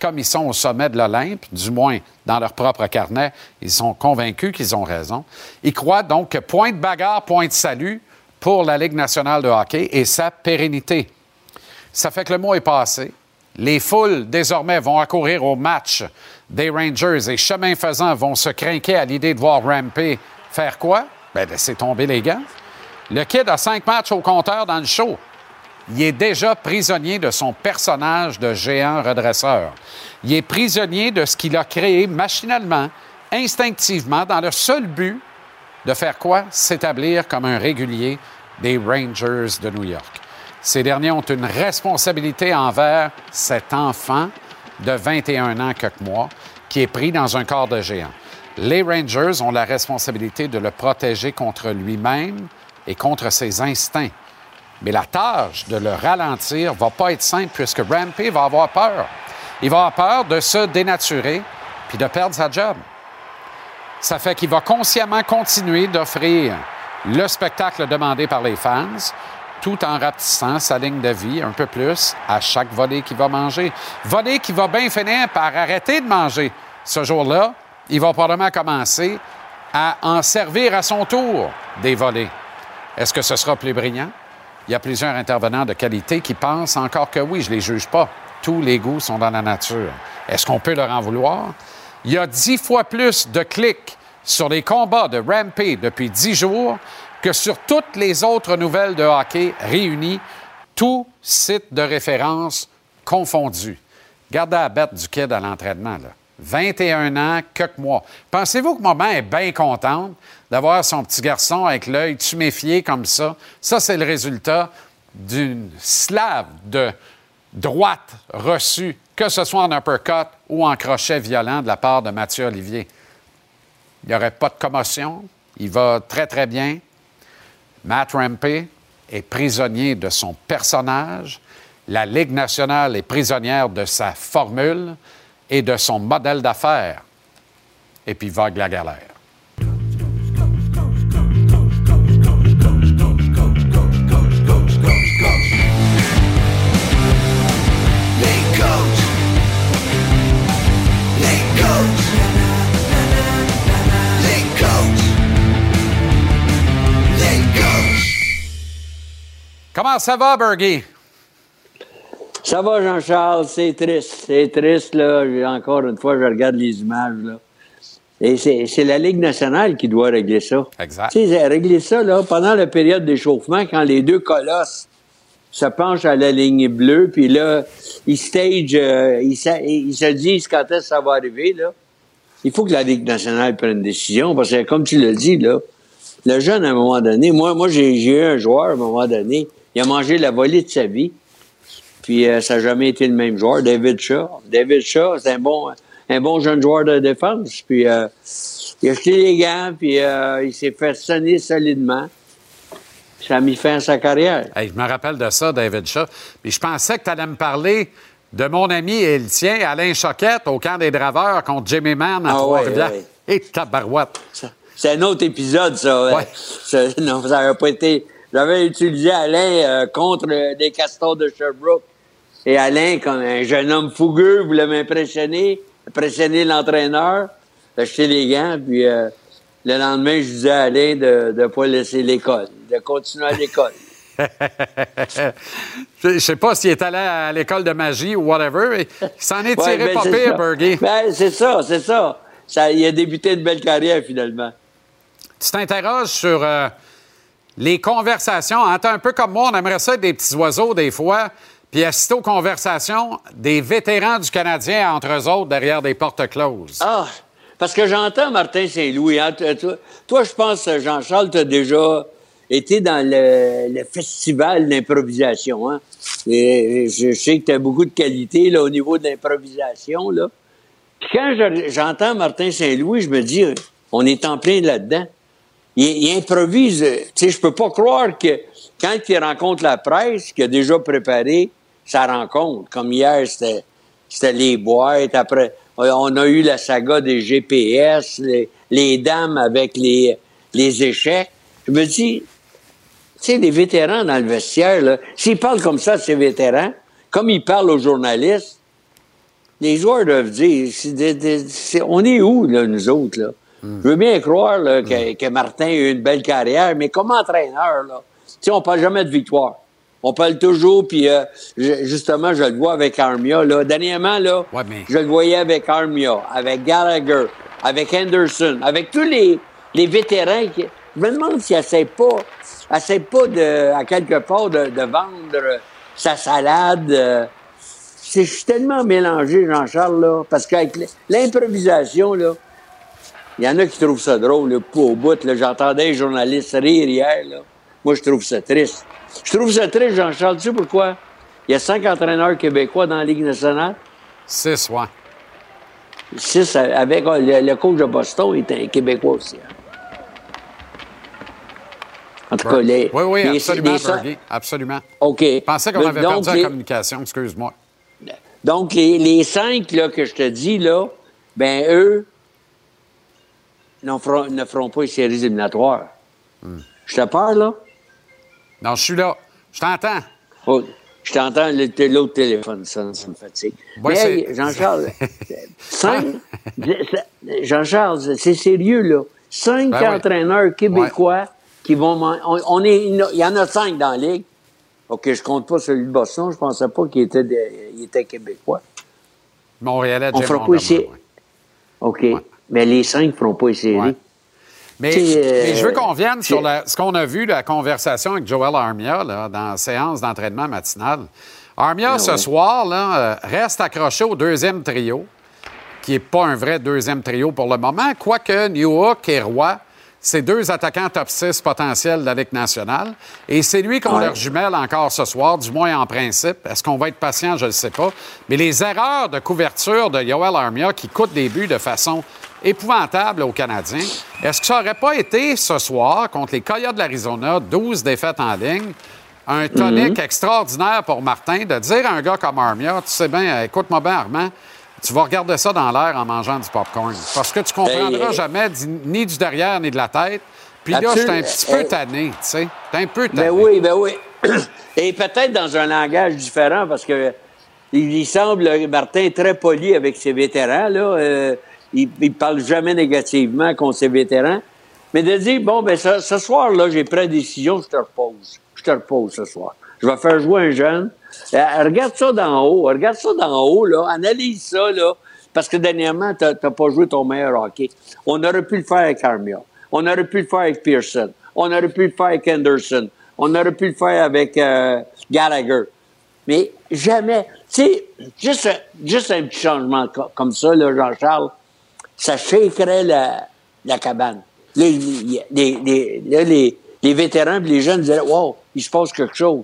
comme ils sont au sommet de l'Olympe, du moins dans leur propre carnet, ils sont convaincus qu'ils ont raison. Ils croient donc que point de bagarre, point de salut pour la Ligue nationale de hockey et sa pérennité. Ça fait que le mot est passé. Les foules, désormais, vont accourir au match des Rangers et chemin faisant vont se craquer à l'idée de voir Rampé faire quoi? Bien, laisser tomber les gants. Le kid a cinq matchs au compteur dans le show. Il est déjà prisonnier de son personnage de géant redresseur. Il est prisonnier de ce qu'il a créé machinalement, instinctivement, dans le seul but de faire quoi? S'établir comme un régulier des Rangers de New York. Ces derniers ont une responsabilité envers cet enfant de 21 ans quelques mois qui est pris dans un corps de géant. Les Rangers ont la responsabilité de le protéger contre lui-même et contre ses instincts. Mais la tâche de le ralentir va pas être simple puisque Rampy va avoir peur. Il va avoir peur de se dénaturer puis de perdre sa job. Ça fait qu'il va consciemment continuer d'offrir le spectacle demandé par les fans, tout en rapetissant sa ligne de vie un peu plus à chaque volée qu'il va manger. Volée qui va bien finir par arrêter de manger. Ce jour-là, il va probablement commencer à en servir à son tour des volets. Est-ce que ce sera plus brillant? Il y a plusieurs intervenants de qualité qui pensent encore que oui, je ne les juge pas. Tous les goûts sont dans la nature. Est-ce qu'on peut leur en vouloir? Il y a dix fois plus de clics sur les combats de Rampé depuis dix jours que sur toutes les autres nouvelles de hockey réunies, tous sites de référence confondus. Gardez la bête du kid à l'entraînement, là. 21 ans, quelques mois. Pensez-vous que maman est bien contente d'avoir son petit garçon avec l'œil tuméfié comme ça? Ça, c'est le résultat d'une slave de droite reçue, que ce soit en uppercut ou en crochet violent de la part de Mathieu Olivier. Il n'y aurait pas de commotion. Il va très, très bien. Matt Rampey est prisonnier de son personnage. La Ligue nationale est prisonnière de sa formule et de son modèle d'affaires. Et puis vague la galère. Comment ça va, Bergie? Ça va, Jean-Charles, c'est triste. C'est triste, là. Encore une fois, je regarde les images, là. Et c'est la Ligue nationale qui doit régler ça. Exact. Tu sais, régler ça, là, pendant la période d'échauffement, quand les deux colosses se penchent à la ligne bleue, puis là, ils stage, euh, ils, se disent quand est-ce que ça va arriver, là. Il faut que la Ligue nationale prenne une décision, parce que, comme tu l'as dit, là, le jeune, à un moment donné, moi, moi j'ai eu un joueur, à un moment donné, il a mangé la volée de sa vie. Puis euh, ça n'a jamais été le même joueur, David Shaw. David Shaw, c'est un bon, un bon jeune joueur de défense. Puis euh, il a jeté les gants, puis euh, il s'est fait sonner solidement. Ça a mis fin à sa carrière. je me rappelle de ça, David Shaw. Puis je pensais que tu allais me parler de mon ami et le tien, Alain Choquette, au camp des Draveurs contre Jimmy Mann à ah, Trois-Rivières. Et tabarouette. C'est un autre épisode, ça. non, ça n'aurait pas été... J'avais utilisé Alain contre des castors de Sherbrooke. Et Alain, comme un jeune homme fougueux, voulait m'impressionner, impressionner l'entraîneur, acheter les gants, puis euh, le lendemain, je disais à Alain de ne pas laisser l'école, de continuer à l'école. je sais pas s'il est allé à l'école de magie ou whatever, mais il s'en est tiré ben, pas pire, Bergie. Ben, c'est ça, c'est ça. ça. Il a débuté une belle carrière, finalement. Tu t'interroges sur euh, les conversations. un peu comme moi, on aimerait ça être des petits oiseaux des fois puis assister aux conversations des vétérans du Canadien entre eux autres derrière des portes closes. Ah, parce que j'entends Martin Saint-Louis. Hein. Toi, je pense, Jean-Charles, tu as déjà été dans le, festival d'improvisation. Hein? Je sais que tu as beaucoup de qualité là, au niveau de l'improvisation. Puis quand j'entends Martin Saint-Louis, je me dis, on est en plein là-dedans. Il, improvise. Tu sais, je peux pas croire que quand il rencontre la presse, qu'il a déjà préparé sa rencontre, comme hier, c'était les boîtes, après, on a eu la saga des GPS, les, dames avec les, échecs. Je me dis, tu sais, les vétérans dans le vestiaire, s'ils parlent comme ça, ces vétérans, comme ils parlent aux journalistes, les joueurs doivent dire, on est où, là, nous autres, là? Je veux bien croire que, que, Martin a eu une belle carrière, mais comme entraîneur, là, on parle jamais de victoire. On parle toujours, puis euh, justement, je le vois avec Armia. Là. Dernièrement, là, je le voyais avec Armia, avec Gallagher, avec Henderson, avec tous les, les vétérans. Qui... Je me demande s'ils n'essaient pas, essaie pas de, à quelque part de, vendre sa salade. Euh. je suis tellement mélangé, Jean-Charles, là, parce qu'avec l'improvisation, là, il y en a qui trouvent ça drôle, là, au bout. J'entendais un journaliste rire hier. Là. Moi, je trouve ça triste. Je trouve ça triste, Jean-Charles. Tu sais pourquoi? Il y a cinq entraîneurs québécois dans la Ligue nationale. Six, ouais. Six, avec le, coach de Boston, il était un Québécois aussi. Hein. En tout cas, les. Oui, oui, absolument, Absolument. OK. Je pensais qu'on avait perdu la communication, excuse-moi. Donc, les, cinq là, que je te dis, là, ben eux ne feront pas les séries éliminatoires. Hmm. Je te parle, là? Non, je suis là. Je t'entends. Oh, je t'entends, l'autre téléphone sonne, ça me fatigue. Jean-Charles, cinq, Jean-Charles, c'est sérieux, là. Cinq ben entraîneurs québécois qui vont. On, est, il y en a cinq dans la Ligue. OK, je compte pas celui de Boston. Je pensais pas qu'il était, était québécois. Montréalais, On fera pas ici? OK. Mais les cinq ne feront pas les séries. Mais, je veux qu'on vienne sur ce qu'on a vu, la conversation avec Joel Armia dans la séance d'entraînement matinale. Armia, ah ce soir, là, euh, reste accroché au deuxième trio, qui n'est pas un vrai deuxième trio pour le moment, quoique Newhook et Roy, c'est deux attaquants top 6 potentiels de la Ligue nationale. Et c'est lui qu'on leur jumelle encore ce soir, du moins en principe. Est-ce qu'on va être patient? Je ne sais pas. Mais les erreurs de couverture de Joel Armia qui coûtent des buts de façon épouvantable aux Canadiens. Est-ce que ça n'aurait pas été ce soir contre les Coyotes de l'Arizona, 12 défaites en ligne, un tonique mhm. extraordinaire pour Martin de dire à un gars comme Armia, tu sais bien, écoute-moi bien, Armand, tu vas regarder ça dans l'air en mangeant du popcorn. Parce que tu comprendras ben, jamais ni du derrière ni de la tête. Puis là, je suis un petit peu tanné, tu sais. un peu tanné. Ben oui, ben oui. Et peut-être dans un langage différent, parce que il semble, Martin, très poli avec ses vétérans, là. Euh, il ne parle jamais négativement contre ses vétérans. Mais de dire, bon, ben ce, soir-là, j'ai pris la décision, je te repose. Je te repose ce soir. Je vais faire jouer un jeune. Euh, regarde ça d'en haut. Regarde ça d'en haut, là. Analyse ça, là. Parce que dernièrement, tu n'as pas joué ton meilleur hockey. On aurait pu le faire avec Armia. On aurait pu le faire avec Pearson. On aurait pu le faire avec Henderson. On aurait pu le faire avec euh, Gallagher. Mais jamais. Tu sais, juste, juste un petit changement comme ça, là, Jean-Charles, ça shakerait la, la cabane. Là, les, les, les, vétérans et les jeunes diraient Wow, il se passe quelque chose.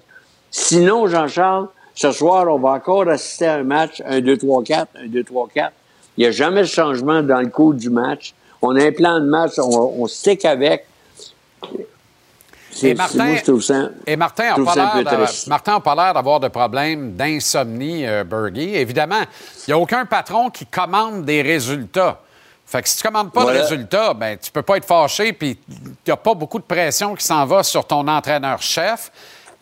Sinon, Jean-Charles, ce soir, on va encore assister à un match, un 2-3-4, un 2-3-4. Il n'y a jamais de changement dans le cours du match. On a un plan de match, on, on stick avec. Et Martin, et Martin n'a pas l'air d'avoir de problème d'insomnie, euh, Évidemment, il n'y a aucun patron qui commande des résultats. Fait que si tu ne commandes pas de résultats, ben, tu peux pas être fâché, puis n'y a pas beaucoup de pression qui s'en va sur ton entraîneur-chef.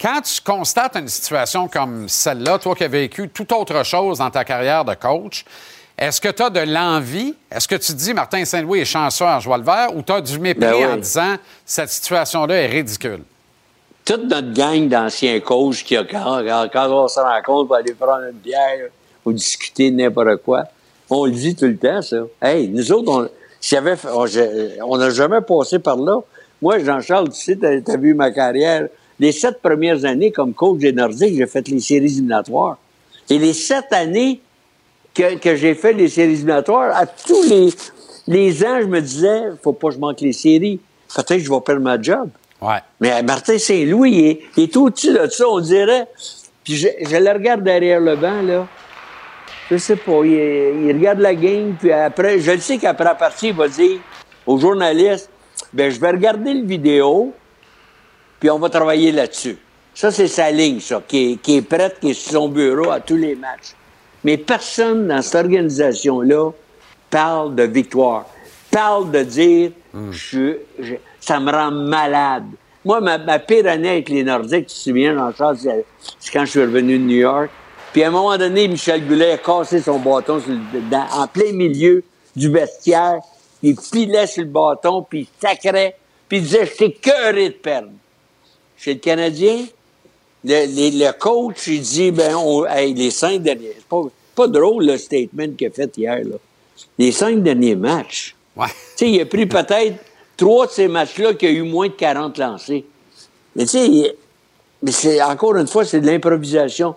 Quand tu constates une situation comme celle-là, toi qui as vécu tout autre chose dans ta carrière de coach, est-ce que tu as de l'envie? Est-ce que tu dis Martin Saint-Louis est chanceux en joie le vert ou tu as du mépris ben en disant cette situation-là est ridicule? Toute notre gang d'anciens coachs qui, quand, quand on se rencontre pour aller prendre une bière ou discuter de n'importe quoi, on le dit tout le temps, ça. Hey, nous autres, on n'a jamais passé par là. Moi, Jean-Charles, tu sais, tu as, vu ma carrière. Les sept premières années comme coach des Nordiques, j'ai fait les séries éliminatoires. Et les sept années que, j'ai fait les séries éliminatoires, à tous les, les ans, je me disais, faut pas que je manque les séries. Peut-être que je vais perdre ma job. Ouais. Mais Martin Saint-Louis, il, est tout au-dessus de ça, on dirait. Puis je, je le regarde derrière le banc, là. Je sais pas. Il, regarde la game, puis après, je le sais qu'après la partie, il va dire aux journalistes ben je vais regarder le vidéo, puis on va travailler là-dessus. Ça, c'est sa ligne, ça, qui est, qui est prête, qui est sur son bureau à tous les matchs. Mais personne dans cette organisation-là parle de victoire, parle de dire hmm. je, ça me rend malade. Moi, ma, pire année avec les Nordiques, tu te souviens, Jean-Charles, c'est quand je suis revenu de New York. Puis à un moment donné, Michel Goulet a cassé son bâton en plein milieu du vestiaire. Il pilait sur le bâton, puis il sacrait, puis il disait, j'étais cœuré de perdre. Chez le Canadien, le, coach, il dit, ben, les cinq derniers, c'est pas, pas drôle le statement qu'il a fait hier, là. Les cinq derniers matchs. Ouais. Tu sais, il a pris peut-être trois de ces matchs-là qui a eu moins de 40 lancés. Mais tu sais, encore une fois, c'est de l'improvisation.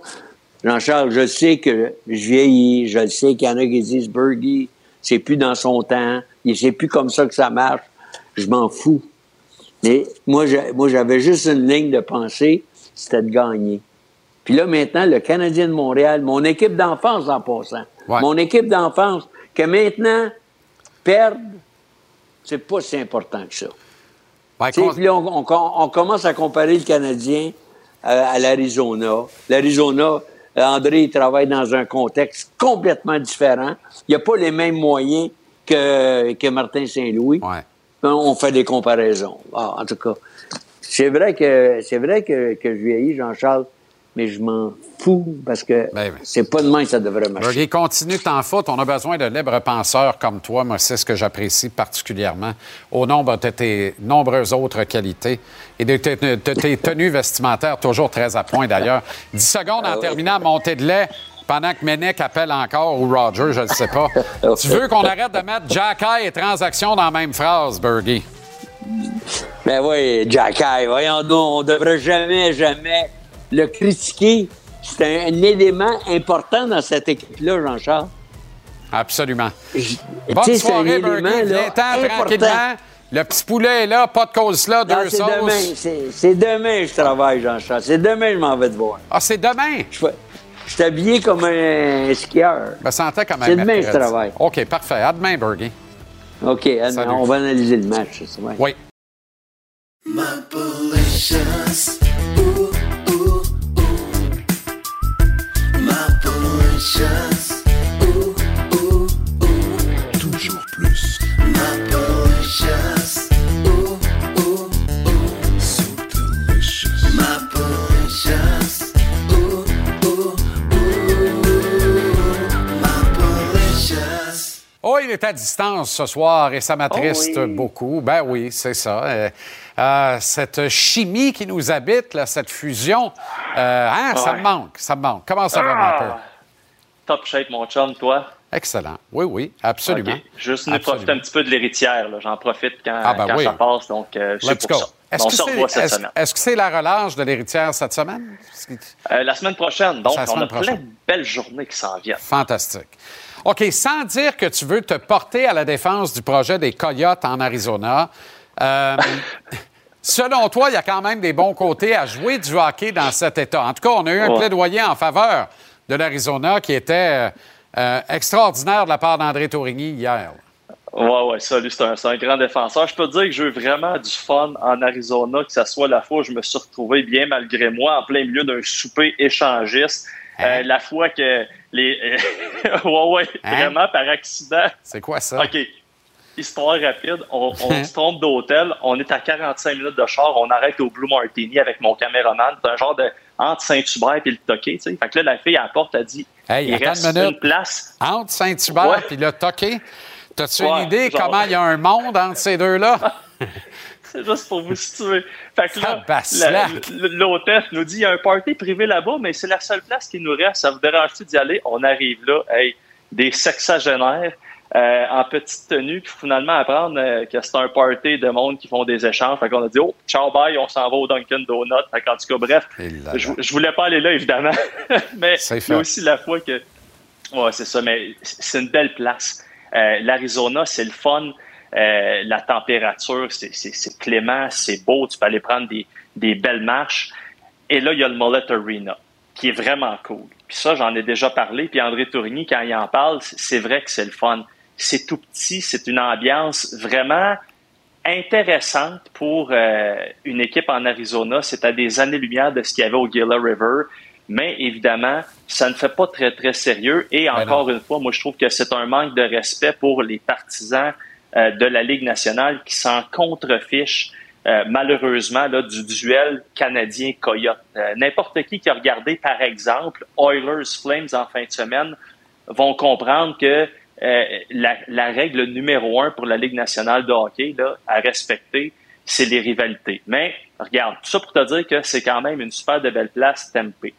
Jean-Charles, je sais que je vieillis, je sais qu'il y en a qui disent Bergie, c'est plus dans son temps, c'est plus comme ça que ça marche. Je m'en fous. Mais moi, moi, j'avais juste une ligne de pensée, c'était de gagner. Puis là, maintenant, le Canadien de Montréal, mon équipe d'enfance en passant, mon équipe d'enfance, que maintenant, perdre, c'est pas si important que ça. Puis là, on, commence à comparer le Canadien à l'Arizona. L'Arizona, André, il travaille dans un contexte complètement différent. Il n'y a pas les mêmes moyens que, que Martin Saint-Louis. On fait des comparaisons. Ah, en tout cas, c'est vrai que c'est vrai que, que je vieillis, Jean-Charles, mais je m'en fous parce que ben c'est pas demain que ça devrait marcher. continue t'en foutre. On a besoin de libres penseurs comme toi. Moi, c'est ce que j'apprécie particulièrement au nombre de tes nombreuses autres qualités et de tes, tenues vestimentaires, toujours très à point d'ailleurs. 10 secondes en ah terminant à monter de lait pendant que Ménec appelle encore ou Roger, je ne sais pas. tu veux qu'on arrête de mettre Jack et transaction dans la même phrase, Bergie? Ben oui, Jack voyons donc, on devrait jamais, jamais le critiquer, c'est un, élément important dans cette équipe-là, Jean-Charles. Absolument. Bonne soirée, Bergie. Viens tranquillement. Le petit poulet est là, pas de cause là, deux sauces. Demain, c'est demain que je travaille, Jean-Charles. C'est demain que je m'en vais te voir. Ah, c'est demain? Je, suis habillé comme un skieur. Je me sentais comme un C'est demain que je travaille. OK, parfait. À demain, Bergie. OK, on va analyser le match. Oui. Toujours plus. Oh, il est à distance ce soir et ça m'attriste oh beaucoup. Ben oui, c'est ça. Euh, euh, cette chimie qui nous habite, là, cette fusion. Euh, hein, Ça me manque, ça me manque. Comment ça va, Ah! mon père? Top shape, mon chum, toi. Excellent. Oui, oui, absolument. Juste nous Absolument. profiter un petit peu de l'héritière. J'en profite quand, Ah, ben quand oui. ça passe. Donc, euh, Let's pour go. ça. Est-ce On que c'est que c'est la relâche de l'héritière cette semaine? Euh, la semaine prochaine. Donc, on a plein de belles journées qui s'en viennent. Fantastique. OK, sans dire que tu veux te porter à la défense du projet des Coyotes en Arizona, euh, selon toi, il y a quand même des bons côtés à jouer du hockey dans cet État. En tout cas, on a eu un Ouais. plaidoyer en faveur de l'Arizona qui était euh, euh, extraordinaire de la part d'André Tourigny hier. Ouais, ouais, ça, lui, c'est un, grand défenseur. Je peux te dire que j'ai eu vraiment du fun en Arizona, que ce soit la fois où je me suis retrouvé bien malgré moi en plein milieu d'un souper échangiste. Euh, la fois que les. ouais, ouais, Hein? vraiment par accident. C'est quoi ça? OK. Histoire rapide. On, on se trompe d'hôtel. On est à 45 minutes de char. On arrête au Blue Martini avec mon caméraman. C'est un genre de. Entre Saint-Hubert et le Toqué. Fait que là, la fille à la porte a dit Hey, il reste une une place. Entre Saint-Hubert Ouais. puis le Toqué, t'as-tu Ouais, une idée genre- comment il y a un monde entre ces deux-là? C'est juste pour vous situer. Fait que là, l'hôtesse nous dit il y a un party privé là-bas, mais c'est la seule place qui nous reste. Ça vous dérange-tu d'y aller? On arrive là, hey, des sexagénaires euh, en petite tenue, puis finalement apprendre euh, que c'est un party de monde qui font des échanges. Fait qu'on a dit oh, ciao bye, on s'en va au Dunkin' Donuts. Fait qu'en tout cas, bref, je, je voulais pas aller là, évidemment. mais C'est il y a aussi la fois que Ouais, c'est ça, mais c'est une belle place. Euh, L'Arizona, c'est le fun. La température, c'est- clément, c'est beau. Tu peux aller prendre des, des belles marches. Et là, il y a le Mullet Arena, qui est vraiment cool. Puis ça, j'en ai déjà parlé. Puis André Tourigny, quand il en parle, c'est vrai que c'est le fun. C'est tout petit, c'est une ambiance vraiment intéressante pour euh, une équipe en Arizona. C'est à des années-lumière de ce qu'il y avait au Gila River. Mais évidemment, ça ne fait pas très, très sérieux. Et Ben encore une fois, moi, je trouve que c'est un manque de respect pour les partisans euh, de la Ligue nationale qui s'en contrefichent, euh, malheureusement, là, du duel canadien-Coyote. N'importe qui qui a regardé, par exemple, Oilers Flames en fin de semaine vont comprendre que euh, la, la règle numéro un pour la Ligue nationale de hockey là, à respecter, c'est les rivalités. Mais regarde, tout ça pour te dire que c'est quand même une super de belle place, Tempe.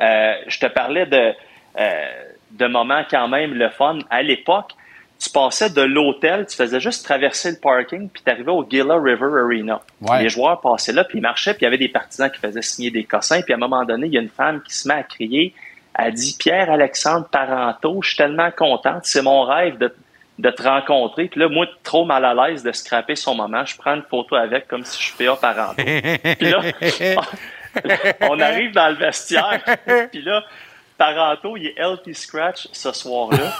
Euh, je te parlais de, euh, de moments quand même le fun. À l'époque, tu passais de l'hôtel, tu faisais juste traverser le parking, puis tu arrivais au Gila River Arena. Ouais. Les joueurs passaient là, puis ils marchaient, puis il y avait des partisans qui faisaient signer des cossins, puis à un moment donné, il y a une femme qui se met à crier. Elle dit Pierre-Alexandre Parenteau, je suis tellement contente, c'est mon rêve de, de te rencontrer. Puis là, moi, trop mal à l'aise de scraper son moment, je prends une photo avec comme si je suis P.A. Parenteau. Puis là, on arrive dans le vestiaire, puis là, Parenteau, il est healthy scratch ce soir-là.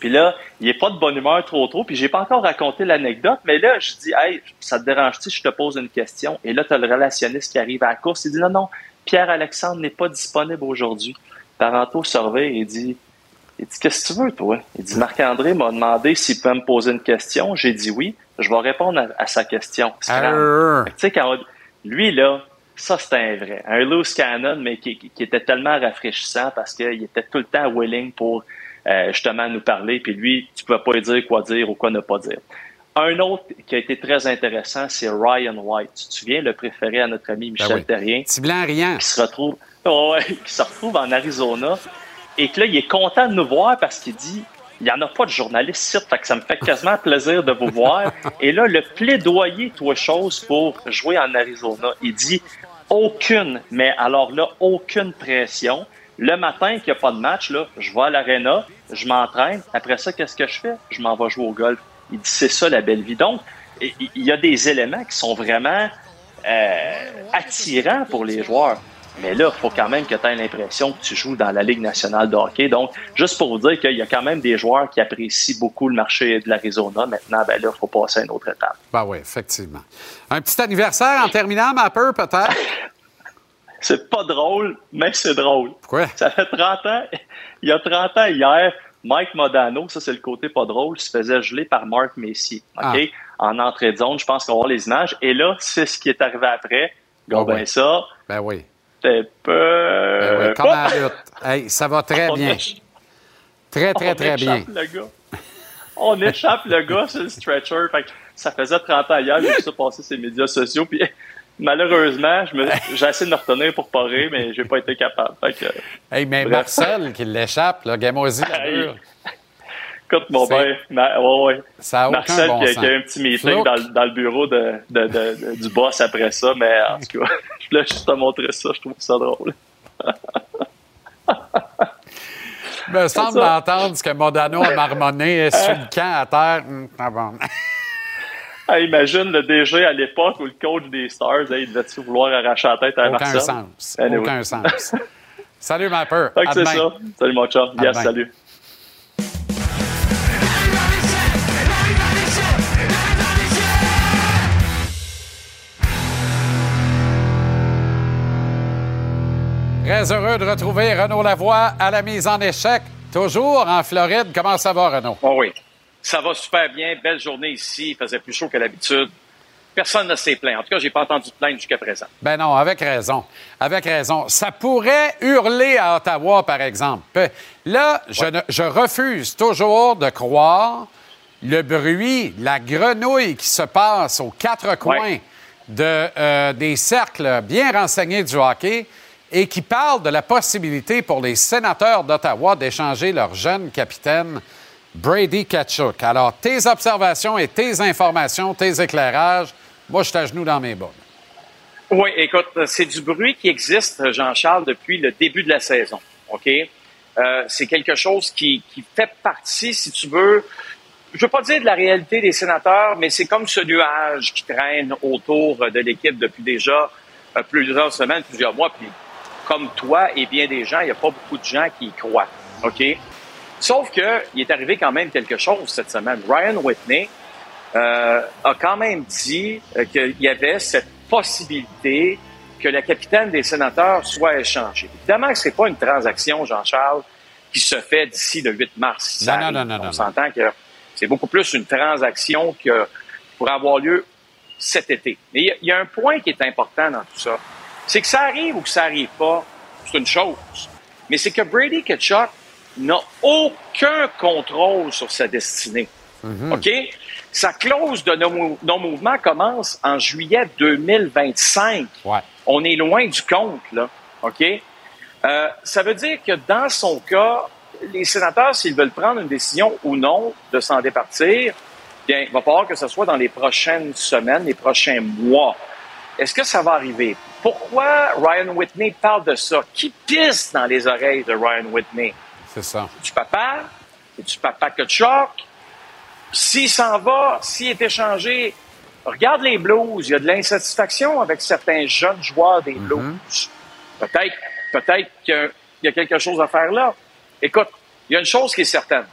Puis là, il est pas de bonne humeur trop trop. Puis j'ai pas encore raconté l'anecdote, mais là, je dis, hey, ça te dérange-tu si je te pose une question? Et là, tu as le relationniste qui arrive à la course. Il dit, non, non, Pierre-Alexandre n'est pas disponible aujourd'hui. Parenteau surveille et dit, il dit, qu'est-ce que tu veux, toi? Il dit, Marc-André m'a demandé s'il peut me poser une question. J'ai dit oui. Je vais répondre à, à sa question. Tu sais, quand lui, là, ça, c'était un vrai. Un loose cannon, mais qui, qui était tellement rafraîchissant parce qu'il était tout le temps willing pour euh, justement nous parler. Puis lui, tu pouvais pas lui dire quoi dire ou quoi ne pas dire. Un autre qui a été très intéressant, c'est Ryan White. Tu te souviens, le préféré à notre ami Michel Ben oui. Terrien, Petit blanc riant. qui se retrouve, ouais, qui se retrouve en Arizona et que là, il est content de nous voir parce qu'il dit il n'y en a pas de journalistes ici, fait que ça me fait quasiment plaisir de vous voir. Et là, le plaidoyer, toi, chose pour jouer en Arizona, il dit aucune, mais alors là, aucune pression. Le matin, qu'il n'y a pas de match, là, je vais à l'aréna, je m'entraîne. Après ça, qu'est-ce que je fais? Je m'en vais jouer au golf. Il dit c'est ça la belle vie. Donc, il il y a des éléments qui sont vraiment euh, attirants pour les joueurs. Mais là, il faut quand même que tu aies l'impression que tu joues dans la Ligue nationale de hockey. Donc, juste pour vous dire qu'il y a quand même des joueurs qui apprécient beaucoup le marché de l'Arizona. Maintenant, ben là, il faut passer à une autre étape. Ben oui, effectivement. Un petit anniversaire en terminant, ma peur, peut-être? C'est pas drôle, mais c'est drôle. Pourquoi? Ça fait 30 ans. Il y a 30 ans hier, Mike Modano, ça c'est le côté pas drôle, se faisait geler par Mark Messier. OK? Ah. En entrée de zone, je pense qu'on va voir les images. Et là, c'est ce qui est arrivé après. Go, Ah ben ça, Ben oui. T'es peu. Ben oui. Comme à la lutte. Hey, ça va très bien. Très, très, on très bien. échappe le gars. On échappe le gars sur le stretcher. Fait que ça faisait 30 ans hier, j'ai vu ça passer sur les médias sociaux. Puis malheureusement, j'ai essayé de me retenir pour pas rire, mais j'ai pas été capable. Fait que, Hey, mais Bref. Marcel qui l'échappe, là, Gamoisi la Hey. Écoute, mon père, ma- ouais, ouais. Ça a Marcel bon qui, a, sens. qui a eu un petit meeting dans, le- dans le bureau de, de- de- de- du boss après ça, mais en tout cas, je voulais juste te montrer ça, je trouve ça drôle. Il me semble d'entendre ce que Modano a marmonné sur le camp à terre? Hum, ah bon. Ah, imagine le DG à l'époque où le coach des Stars, hey, il devait-tu vouloir arracher la tête à Aucun Marcel? sens. Anyway. Aucun sens. Salut, ma peur. C'est ça. Salut, mon chum. Yes, salut. Très heureux de retrouver Renaud Lavoie à la mise en échec. Toujours en Floride. Comment ça va, Renaud? Oh oui. Ça va super bien. Belle journée ici. Il faisait plus chaud que d'habitude. Personne ne s'est plaint. En tout cas, j'ai pas entendu de plainte jusqu'à présent. Ben non, avec raison. Avec raison. Ça pourrait hurler à Ottawa, par exemple. Là, je, ne- je refuse toujours de croire le bruit, la grenouille qui se passe aux quatre coins de, euh, des cercles bien renseignés du hockey et qui parle de la possibilité pour les sénateurs d'Ottawa d'échanger leur jeune capitaine Brady Kachuk. Alors, tes observations et tes informations, tes éclairages, moi, je t'agenouille dans mes bas. Oui, écoute, c'est du bruit qui existe, Jean-Charles, depuis le début de la saison. OK? Euh, c'est quelque chose qui, fait partie, si tu veux, je veux pas dire de la réalité des sénateurs, mais c'est comme ce nuage qui traîne autour de l'équipe depuis déjà euh, plusieurs semaines, plusieurs mois. Puis, comme toi et bien des gens, il n'y a pas beaucoup de gens qui y croient. OK? Sauf que il est arrivé quand même quelque chose cette semaine. Ryan Whitney euh, a quand même dit euh, qu'il y avait cette possibilité que le capitaine des sénateurs soit échangé. Évidemment que c'est pas une transaction, Jean-Charles, qui se fait d'ici le 8 mars. Non, non, non, non, On s'entend que c'est beaucoup plus une transaction que pour avoir lieu cet été. Mais il y a- il y, a un point qui est important dans tout ça. C'est que ça arrive ou que ça arrive pas, c'est une chose. Mais c'est que Brady Ketchuk n'a aucun contrôle sur sa destinée. OK? Sa clause de non- non-mouvement commence en juillet 2025. On est loin du compte, là. OK? Euh, ça veut dire que dans son cas, les sénateurs, s'ils veulent prendre une décision ou non de s'en départir, bien, il va falloir que ce soit dans les prochaines semaines, les prochains mois. Est-ce que ça va arriver? Pourquoi Ryan Whitney parle de ça? Qui pisse dans les oreilles de Ryan Whitney? C'est ça. du papa? C'est-tu papa Kachuk? S'il s'en va, s'il est échangé, regarde les Blues. Il y a de l'insatisfaction avec certains jeunes joueurs des Blues. Peut-être, peut-être qu'il y a quelque chose à faire là. Écoute, il y a une chose qui est certaine.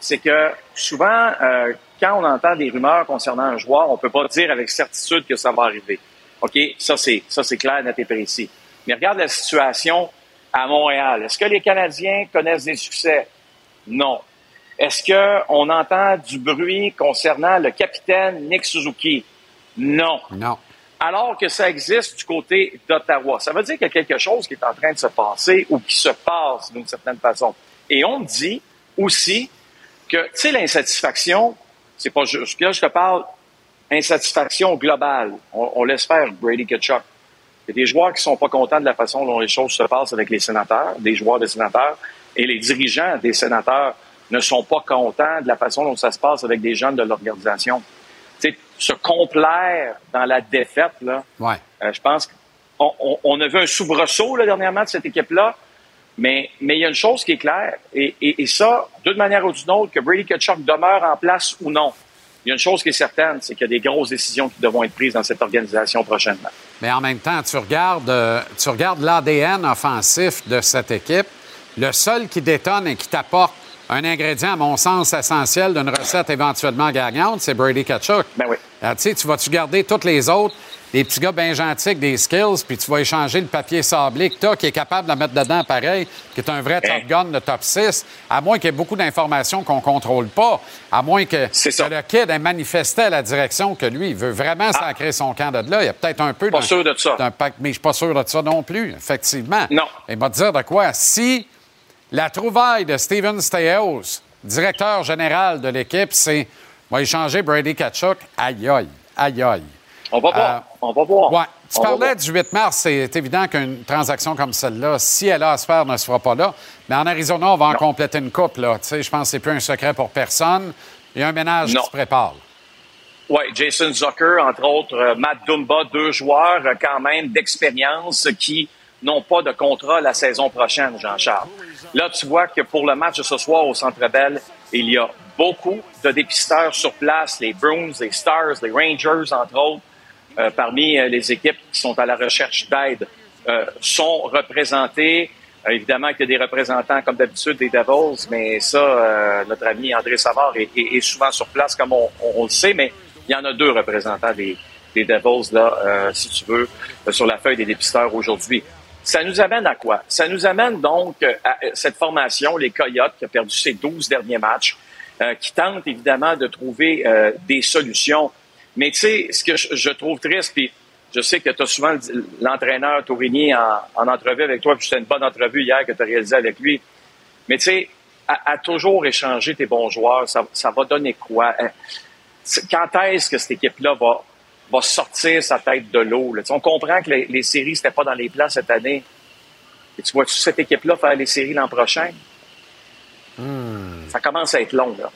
C'est que souvent, euh, quand on entend des rumeurs concernant un joueur, on peut pas dire avec certitude que ça va arriver. OK? Ça, c'est, ça, c'est clair, net et précis. Mais regarde la situation à Montréal. Est-ce que les Canadiens connaissent des succès? Non. Est-ce qu'on entend du bruit concernant le capitaine Nick Suzuki? Non. Non. Alors que ça existe du côté d'Ottawa. Ça veut dire qu'il y a quelque chose qui est en train de se passer ou qui se passe d'une certaine façon. Et on dit aussi que, tu sais, l'insatisfaction, c'est pas juste. Là, je te parle insatisfaction globale. On, on laisse faire Brady Ketchuk. Il y a des joueurs qui sont pas contents de la façon dont les choses se passent avec les sénateurs, des joueurs des sénateurs, et les dirigeants des sénateurs ne sont pas contents de la façon dont ça se passe avec des jeunes de l'organisation. Tu sais, se complaire dans la défaite, là, Ouais. euh, je pense qu'on on, on a vu un soubresaut là, dernièrement de cette équipe-là, mais mais il y a une chose qui est claire, et, et, et ça, d'une manière ou d'une autre, que Brady Kachuk demeure en place ou non, il y a une chose qui est certaine, c'est qu'il y a des grosses décisions qui devront être prises dans cette organisation prochainement. Mais en même temps, tu regardes, euh, tu regardes l'ADN offensif de cette équipe. Le seul qui détonne et qui t'apporte un ingrédient, à mon sens, essentiel d'une recette éventuellement gagnante, c'est Brady Kachuk. Ben oui. tu sais, tu vas-tu garder tous les autres, les petits gars bien gentils avec des skills, puis tu vas échanger le papier sablé que tu qui est capable de la mettre dedans pareil, qui est un vrai Hein? top gun de top 6, à moins qu'il y ait beaucoup d'informations qu'on contrôle pas, à moins que, que le kid ait manifesté à la direction que lui, il veut vraiment sacrer son camp de là. Il y a peut-être un peu Ah. Pas sûr de ça. mais je suis pas sûr de ça non plus, effectivement. Non. Et va te dire de quoi? Si la trouvaille de Steven Steos, directeur général de l'équipe, c'est va échanger Brady Kachuk. Aïe, aïe, aïe, aïe. On va voir. Euh, on va voir. Ouais. Tu On parlais du 8 mars. C'est évident qu'une transaction comme celle-là, si elle a à se faire, ne se fera pas là. Mais en Arizona, on va en compléter une coupe. Là. Tu sais, Je pense que c'est plus un secret pour personne. Il y a un ménage Non. qui se prépare. Oui, Jason Zucker, entre autres, euh, Matt Dumba, deux joueurs euh, quand même d'expérience qui n'ont pas de contrat la saison prochaine, Jean-Charles. Là, tu vois que pour le match de ce soir au Centre Bell, il y a beaucoup de dépisteurs sur place, les Bruins, les Stars, les Rangers, entre autres, euh, parmi euh, les équipes qui sont à la recherche d'aide, euh, sont représentés. Euh, évidemment qu'il y a des représentants, comme d'habitude, des Devils, mais ça, euh, notre ami André Savard est, est- souvent sur place, comme on, on- le sait, mais il y en a deux représentants des, des Devils, là, si tu veux, sur la feuille des dépisteurs aujourd'hui. Ça nous amène à quoi? Ça nous amène donc à cette formation, les Coyotes, qui a perdu ses 12 derniers matchs, qui tente évidemment de trouver des solutions. Mais tu sais, ce que je, je trouve triste, puis je sais que tu as souvent le- l'entraîneur Tourigny en, en entrevue avec toi, puis c'était une bonne entrevue hier que tu as réalisée avec lui. Mais tu sais, à, à toujours échanger tes bons joueurs, ça, ça va donner quoi? C'est- Quand est-ce que cette équipe-là va, va sortir sa tête de l'eau? On comprend que les, les séries, c'était pas dans les plans cette année. Et tu vois-tu cette équipe-là faire les séries l'an prochain? Ça commence à être long, là.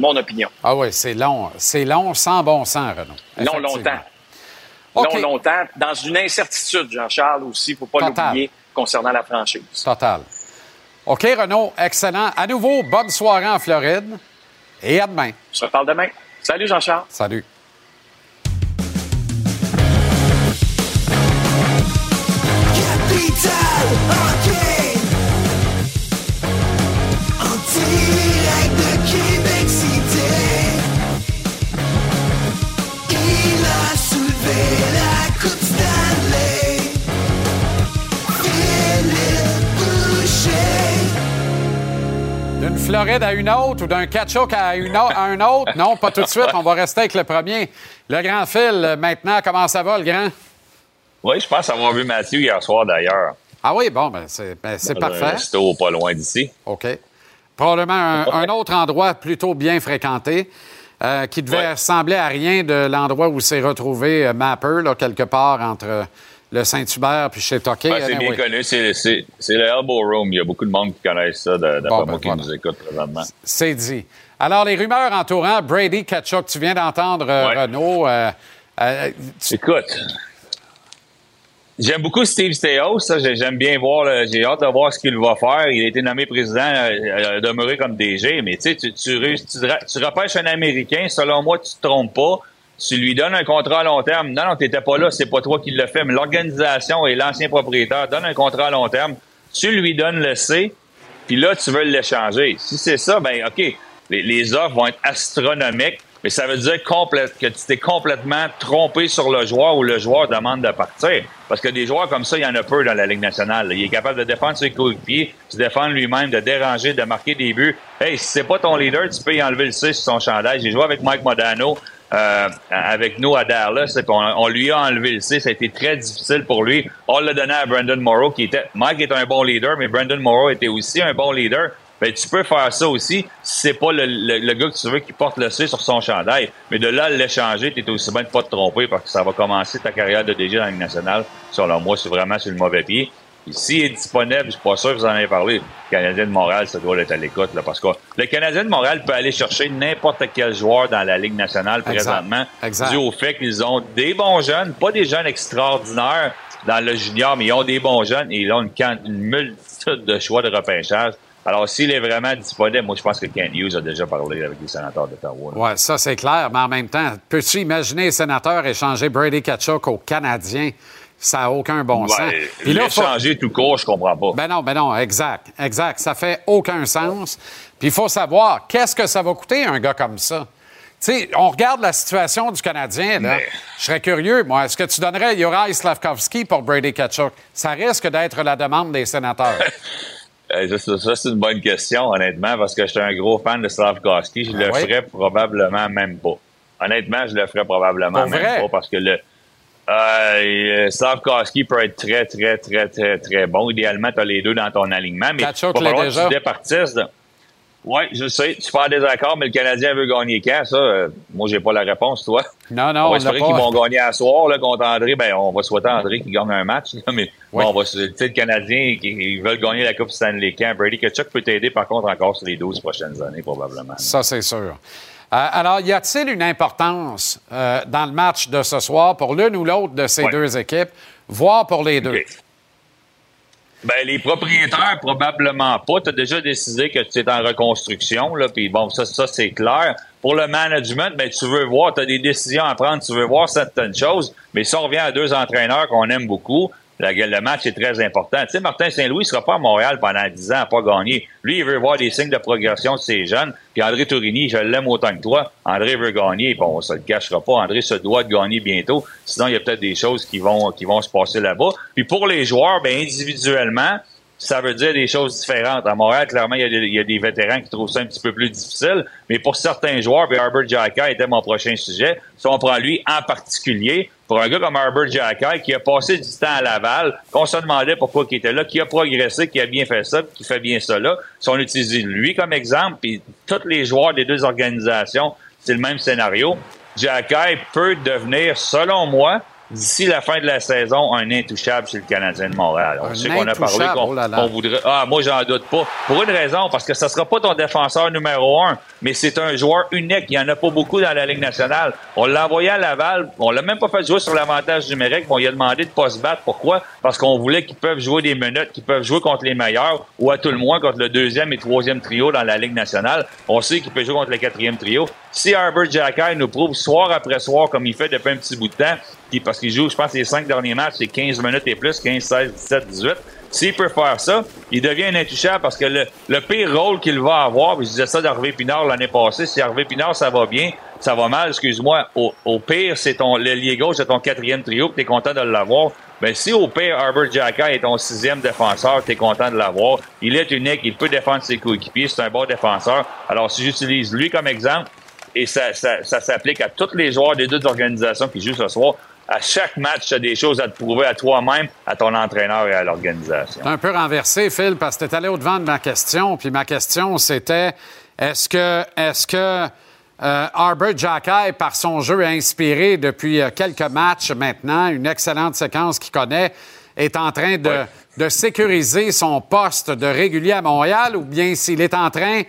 Mon opinion. Ah oui, c'est long. C'est long sans bon sens, Renaud. Long, longtemps. Long, longtemps. Dans une incertitude, Jean-Charles, aussi, faut pas l'oublier, concernant la franchise. Total. OK, Renaud, excellent. À nouveau, bonne soirée en Floride. Et à demain. On se reparle demain. Salut, Jean-Charles. Salut. Floride à une autre ou d'un Ketchuk à, une à un autre? Non, pas tout de suite. On va rester avec le premier. Le grand fil, maintenant, comment ça va, le grand? Oui, je pense avoir vu Mathieu hier soir d'ailleurs. Ah oui, bon, ben c'est ben, c'est Dans un parfait. resto pas loin d'ici. OK. Probablement un, un autre endroit plutôt bien fréquenté, euh, qui devait ressembler à rien de l'endroit où s'est retrouvé euh, Mapper, là, quelque part entre le Saint-Hubert puis chez Toquet. Ben, c'est bien connu, c'est c'est- c'est le Elbow Room. Il y a beaucoup de monde qui connaissent ça, d'après Bon, ben, moi, qui nous écoute présentement. C'est dit. Alors, les rumeurs entourant Brady Kachuk, tu viens d'entendre euh, Renaud. euh, euh, tu- Écoute, j'aime beaucoup Steve Steos. J'aime bien voir, là, j'ai hâte de voir ce qu'il va faire. Il a été nommé président, euh, a demeuré comme DG, mais tu sais, tu, tu, réussis- tu, ra- tu repêches un Américain, selon moi, tu te trompes pas. Tu lui donnes un contrat à long terme. Non, non, t'étais pas là, c'est pas toi qui le fait, mais l'organisation et l'ancien propriétaire donnent un contrat à long terme. Tu lui donnes le C, puis là, tu veux l'échanger. Si c'est ça, ben OK, les, offres vont être astronomiques, mais ça veut dire complète- que tu t'es complètement trompé sur le joueur ou le joueur demande de partir. Parce que des joueurs comme ça, il y en a peu dans la Ligue nationale. Il est capable de défendre ses coéquipiers, de se défendre lui-même, de déranger, de marquer des buts. Hey, si c'est pas ton leader, tu peux y enlever le C sur son chandail. J'ai joué avec Mike Modano. Euh, avec nous à Dallas, c'est qu'on on lui a enlevé le C. Ça a été très difficile pour lui. On l'a donné à Brandon Morrow, qui était. Mike est un bon leader, mais Brandon Morrow était aussi un bon leader. Ben, tu peux faire ça aussi si c'est pas le, le- le gars que tu veux qui porte le C sur son chandail. Mais de là l'échanger, tu es aussi bien de pas te tromper parce que ça va commencer ta carrière de DG dans la Ligue nationale. Selon moi, c'est vraiment sur le mauvais pied. S'il est disponible, je suis pas sûr que vous en avez parlé. Le Canadien de Montréal, ça doit être à l'écoute, là, parce que le Canadien de Montréal peut aller chercher n'importe quel joueur dans la Ligue nationale Exact. présentement, Exact. dû au fait qu'ils ont des bons jeunes, pas des jeunes extraordinaires dans le junior, mais ils ont des bons jeunes et ils ont une, multitude de choix de repêchage. Alors, s'il est vraiment disponible, moi, je pense que Kent Hughes a déjà parlé avec les sénateurs d'Ottawa. Oui, ça, c'est clair. Mais en même temps, peux-tu imaginer les sénateurs échanger Brady Kachuk aux Canadiens? Ça n'a aucun bon sens. Puis là, faut- l'échanger tout court, je comprends pas. Ben non, ben non, exact, exact. Ça fait aucun sens. Puis il faut savoir, qu'est-ce que ça va coûter un gars comme ça? Tu sais, on regarde la situation du Canadien, là. Je serais curieux, moi. Est-ce que tu donnerais Juraj Slavkovski pour Brady Kachuk? Ça risque d'être la demande des sénateurs. Euh, ça, c'est une bonne question, honnêtement, parce que je suis un gros fan de Slavkovski. Je Ah le oui? ferais probablement même pas. Honnêtement, je le ferais probablement Pour même vrai? pas parce que le euh, Slavkovski peut être très, très, très, très, très bon. Idéalement, tu as les deux dans ton alignement, mais l'est falloir déjà. tu départisses. Oui, je sais. Tu pas en désaccord, mais le Canadien veut gagner quand, ça? Euh, moi, j'ai pas la réponse, toi. Non, non, on va espérer qu'ils pas. vont gagner à soir là, contre André. Ben, on va souhaiter André qu'il gagne un match. là, mais Oui. bon, on va tu sais, le Canadien qui ils veulent gagner la Coupe Stanley quand. Brady Kachuk peut t'aider, par contre, encore sur les 12 prochaines années, probablement. Ça, c'est sûr. Euh, alors, y a-t-il une importance euh, dans le match de ce soir pour l'une ou l'autre de ces Ouais. deux équipes, voire pour les deux? Ben, les propriétaires, probablement pas. Tu as déjà décidé que tu es en reconstruction, là, puis bon, ça, ça c'est clair. Pour le management, ben, tu veux voir, tu as des décisions à prendre, tu veux voir certaines choses, mais si on revient à deux entraîneurs qu'on aime beaucoup, la- le match est très important. Tu sais, Martin Saint-Louis ne sera pas à Montréal pendant 10 ans à pas gagner. Lui, il veut voir des signes de progression de ses jeunes. Puis André Tourigny, je l'aime autant que toi. André veut gagner. Bon, on se le cachera pas. André se doit de gagner bientôt. Sinon, il y a peut-être des choses qui vont, qui vont se passer là-bas. Puis pour les joueurs, ben, individuellement, ça veut dire des choses différentes. À Montréal, clairement, il y, a des, vétérans qui trouvent ça un petit peu plus difficile. Mais pour certains joueurs, puis Herbert Jacka était mon prochain sujet. Si on prend lui en particulier, pour un gars comme Herbert Jacka, qui a passé du temps à Laval, qu'on se demandait pourquoi il était là, qui a progressé, qui a bien fait ça, qui fait bien là, si on utilise lui comme exemple, puis tous les joueurs des deux organisations, c'est le même scénario. Jacka peut devenir, selon moi, d'ici la fin de la saison, un intouchable chez le Canadien de Montréal. On Un sait qu'on a parlé qu'on oh qu'on voudrait. Ah, moi, j'en doute pas. Pour une raison, parce que ça sera pas ton défenseur numéro un, mais c'est un joueur unique. Il y en a pas beaucoup dans la Ligue nationale. On l'a envoyé à Laval. On l'a même pas fait jouer sur l'avantage numérique. On lui a demandé de pas se battre. Pourquoi? Parce qu'on voulait qu'ils peuvent jouer des minutes, qu'ils peuvent jouer contre les meilleurs, ou à tout le moins contre le deuxième et troisième trio dans la Ligue nationale. On sait qu'il peut jouer contre le quatrième trio. Si Herbert Jacquet nous prouve soir après soir, comme il fait depuis un petit bout de temps, puis parce qu'il joue, je pense, les cinq derniers matchs, c'est 15 minutes et plus, 15, 16, 17, 18. S'il peut faire ça, il devient un intouchable parce que le, le pire rôle qu'il va avoir, je disais ça d'Hervé Pinard l'année passée, si Hervé Pinard, ça va bien, ça va mal, excuse-moi, au, au pire, c'est ton l'ailier gauche, c'est ton quatrième trio, tu es content de l'avoir. Ben, si au pire, Herbert Jacka est ton sixième défenseur, tu es content de l'avoir. Il est unique, il peut défendre ses coéquipiers, c'est un bon défenseur. Alors, si j'utilise lui comme exemple, et ça, ça, ça s'applique à tous les joueurs des deux organisations qui jouent ce soir. À chaque match, tu as des choses à te prouver à toi-même, à ton entraîneur et à l'organisation. Un peu renversé, Phil, parce que tu es allé au-devant de ma question. Puis ma question, c'était est-ce que, est-ce que euh, Arbor par son jeu inspiré depuis euh, quelques matchs maintenant, une excellente séquence qu'il connaît, est en train de, de sécuriser son poste de régulier à Montréal ou bien s'il est en train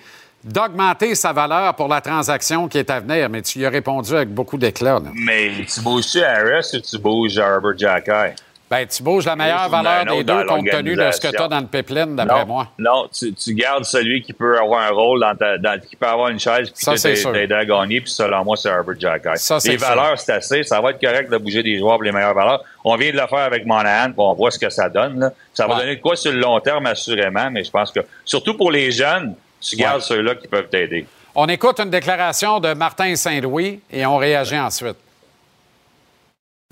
d'augmenter sa valeur pour la transaction qui est à venir? Mais tu y as répondu avec beaucoup d'éclat. là. Mais tu bouges-tu Harris ou tu bouges Herbert Jacquet? Ben, tu bouges la meilleure valeur des deux compte tenu de ce que tu as dans le pipeline, d'après Non, moi. Non, tu, tu gardes celui qui peut avoir un rôle dans ta, dans, qui peut avoir une chaise puis Ça, qui c'est peut sûr. t'aider à gagner, puis selon moi, c'est Herbert c'est Les sûr. valeurs, c'est assez. Ça va être correct de bouger des joueurs pour les meilleures valeurs. On vient de le faire avec Monahan, puis on voit ce que ça donne. là. Ça va Ouais. donner de quoi sur le long terme, assurément, mais je pense que, surtout pour les jeunes, tu gardes ceux-là qui peuvent t'aider. On écoute une déclaration de Martin Saint-Louis et on réagit ensuite.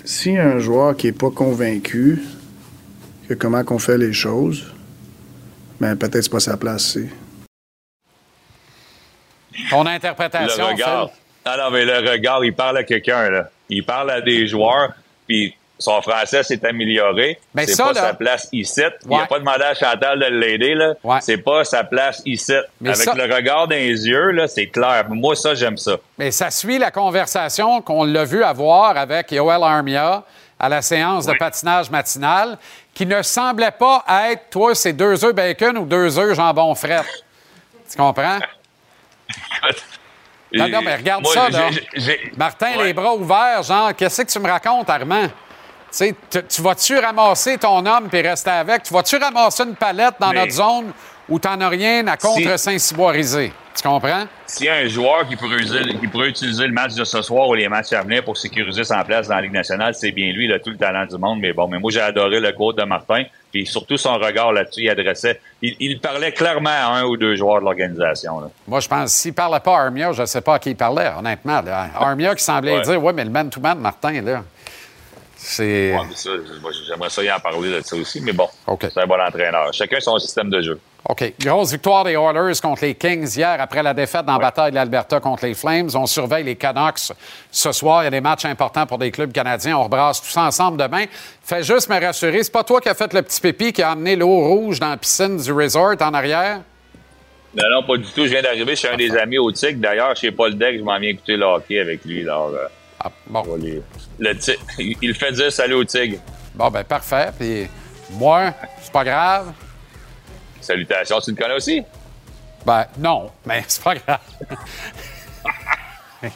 Si un joueur qui n'est pas convaincu que comment qu'on fait les choses, ben peut-être c'est pas sa place. Ton Le interprétation, regard. Phil? Ah non, mais le regard, il parle à quelqu'un, là. Il parle à des joueurs, puis son français s'est amélioré. Ben c'est pas là- sa place ici. Il Ouais. n'a pas demandé à Chantal de l'aider, là. C'est pas sa place ici. Mais Avec ça- le regard dans les yeux, là, c'est clair. Moi, ça, j'aime ça. Mais ça suit la conversation qu'on l'a vu avoir avec Yoel Armia à la séance de patinage matinale, qui ne semblait pas être, toi, c'est deux œufs bacon ou deux œufs jambon fret. Tu comprends? Non, non, mais regarde Moi, ça, là. Martin, Ouais. les bras ouverts, genre, qu'est-ce que tu me racontes, Armand? Tu sais, tu- tu vas-tu ramasser ton homme puis rester avec? Tu vas-tu ramasser une palette dans Mais- notre zone où t'en as rien à contre Saint-Cyboirisé? Tu comprends? S'il y a un joueur qui pourrait, user- qui pourrait utiliser le match de ce soir ou les matchs à venir pour sécuriser son place dans la Ligue nationale, c'est bien lui. Il a tout le talent du monde. Mais bon, mais moi, j'ai adoré le quote de Martin. Puis surtout son regard là-dessus, il adressait. Il, il parlait clairement à un ou deux joueurs de l'organisation. Moi, je pense, s'il parlait pas à Armia, je ne sais pas à qui il parlait, honnêtement. là. Armia qui semblait Ouais. dire, oui, mais le man-to-man, Martin, là, c'est... Ouais, J'aimerais ça y en parler de ça aussi. Mais bon, c'est un bon entraîneur. Chacun son système de jeu. OK. Grosse victoire des Oilers contre les Kings hier après la défaite dans la bataille de l'Alberta contre les Flames. On surveille les Canucks ce soir. Il y a des matchs importants pour des clubs canadiens. On rebrasse tout ça ensemble demain. Fais juste me rassurer, c'est pas toi qui as fait le petit pépi qui a amené l'eau rouge dans la piscine du resort en arrière? Non, non, pas du tout. Je viens d'arriver chez un des amis au TIC. D'ailleurs, chez Paul Deck, je m'en viens écouter le hockey avec lui. Alors, euh, Ah, bon. les- le Tig- il fait dire salut au Tigre. Bon, ben parfait. Puis moi, c'est pas grave. Salutations, tu le connais aussi? Ben non, mais c'est pas grave.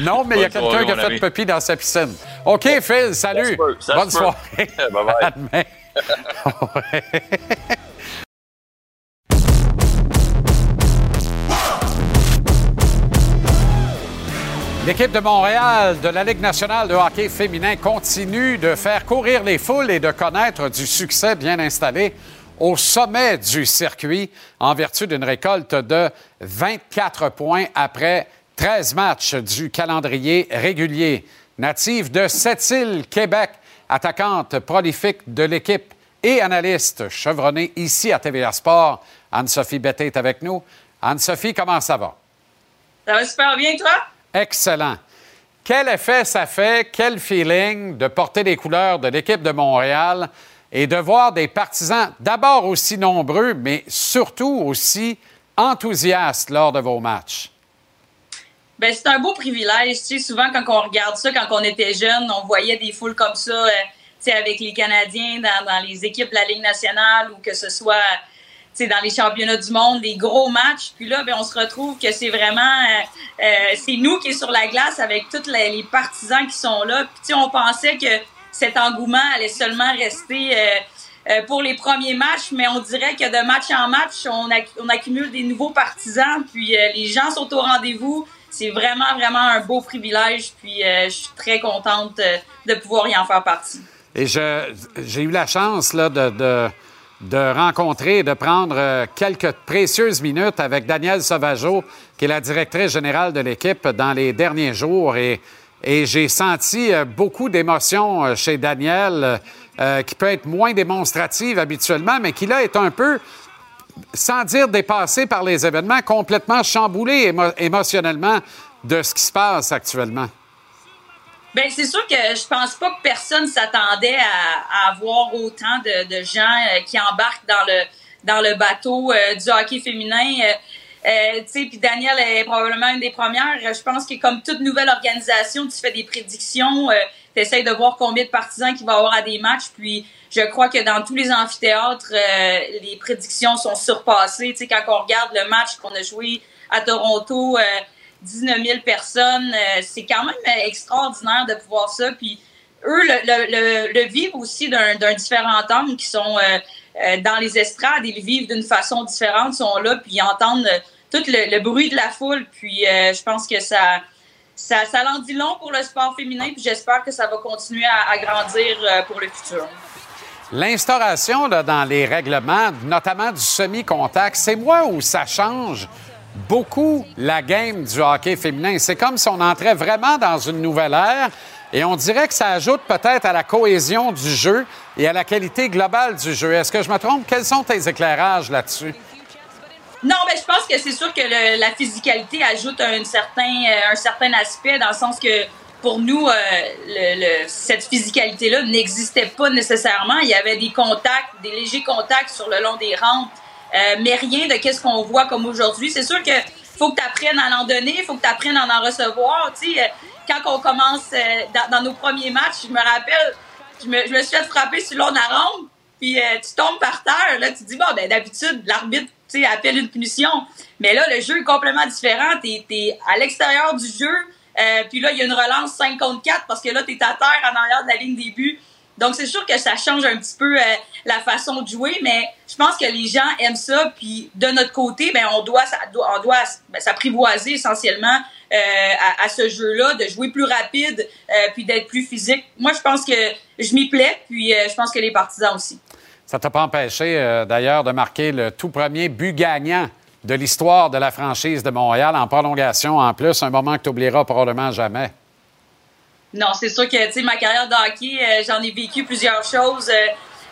non, mais il y a quelqu'un qui a fait pipi dans sa piscine. OK, Phil, salut. Ça se peut, ça Bonne se soirée. Demain. L'équipe de Montréal de la Ligue nationale de hockey féminin continue de faire courir les foules et de connaître du succès bien installé au sommet du circuit en vertu d'une récolte de 24 points après 13 matchs du calendrier régulier. Native de Sept-Îles, Québec, attaquante prolifique de l'équipe et analyste chevronnée ici à TVA Sport, Anne-Sophie Betté est avec nous. Anne-Sophie, comment ça va? Ça va super bien, toi? Excellent. Quel effet ça fait, quel feeling de porter les couleurs de l'équipe de Montréal et de voir des partisans d'abord aussi nombreux, mais surtout aussi enthousiastes lors de vos matchs? Ben, c'est un beau privilège. Tu souvent, quand on regarde ça, quand on était jeune, on voyait des foules comme ça, euh, avec les Canadiens dans les équipes de la Ligue nationale ou que ce soit sais, dans les championnats du monde, des gros matchs. Puis là, ben, on se retrouve que c'est vraiment, euh, euh, c'est nous qui est sur la glace avec tous les, partisans qui sont là. Puis on pensait que cet engouement allait seulement rester euh, pour les premiers matchs, mais on dirait que de match en match, on, acc- on accumule des nouveaux partisans, puis les gens sont au rendez-vous. C'est vraiment, vraiment un beau privilège, puis je suis très contente de pouvoir y en faire partie. Et j'ai eu la chance là, de- de rencontrer et de prendre euh, quelques précieuses minutes avec Danielle Sauvageau, qui est la directrice générale de l'équipe dans les derniers jours. Et, j'ai senti euh, beaucoup d'émotions euh, chez Danielle, qui peut être moins démonstrative habituellement, mais qui là est un peu, sans dire dépassée par les événements, complètement chamboulée émo- émotionnellement de ce qui se passe actuellement. Ben c'est sûr que je pense pas que personne s'attendait à, à avoir autant de, de gens euh, qui embarquent dans le dans le bateau euh, du hockey féminin. Euh, euh, tu sais, puis Daniel est probablement une des premières. Je pense que comme toute nouvelle organisation, tu fais des prédictions, euh, tu de voir combien de partisans qu'il va y avoir à des matchs. Puis je crois que dans tous les amphithéâtres, euh, les prédictions sont surpassées. Tu sais, quand on regarde le match qu'on a joué à Toronto, 19 000 personnes, euh, c'est quand même euh, extraordinaire de pouvoir ça. Puis eux le, le, aussi d'un différent angle qui sont euh, dans les estrades, ils vivent d'une façon différente, sont là, puis ils entendent tout le, bruit de la foule. Puis je pense que ça, ça, ça l'en dit long pour le sport féminin, puis j'espère que ça va continuer à, grandir pour le futur. L'instauration dans les règlements, notamment du semi-contact, c'est moi où ça change? Beaucoup la game du hockey féminin. C'est comme si on entrait vraiment dans une nouvelle ère et on dirait que ça ajoute peut-être à la cohésion du jeu et à la qualité globale du jeu. Est-ce que je me trompe? Quels sont tes éclairages là-dessus? Non, mais je pense que c'est sûr que la physicalité ajoute un certain, euh, un certain aspect dans le sens que pour nous, euh, cette physicalité-là n'existait pas nécessairement. Il y avait des contacts, des légers contacts sur le long des rampes, euh, mais rien de qu'est-ce qu'on voit comme aujourd'hui. C'est sûr que faut que tu apprennes à en donner, faut que tu apprennes à en recevoir. Tu sais, euh, quand on commence euh, dans, nos premiers matchs, je me rappelle, je me, suis fait frapper sur le long de la rampe, puis euh, tu tombes par terre. Là, tu dis, bon, ben d'habitude, l'arbitre appelle une punition. Mais là, le jeu est complètement différent. Tu es, à l'extérieur du jeu, euh, puis là, il y a une relance 5 contre 4 parce que là, tu es à terre en arrière de la ligne des buts. Donc, c'est sûr que ça change un petit peu euh, la façon de jouer, mais je pense que les gens aiment ça. Puis, de notre côté, ben, on doit, ben, s'apprivoiser essentiellement euh, à, ce jeu-là, de jouer plus rapide, euh, puis d'être plus physique. Moi, je pense que je m'y plais, puis je pense que les partisans aussi. Ça t'a pas empêché, d'ailleurs, de marquer le tout premier but gagnant de l'histoire de la franchise de Montréal en prolongation, en plus, un moment que tu oublieras probablement jamais. Non, c'est sûr que tu sais ma carrière de euh, j'en ai vécu plusieurs choses. Euh,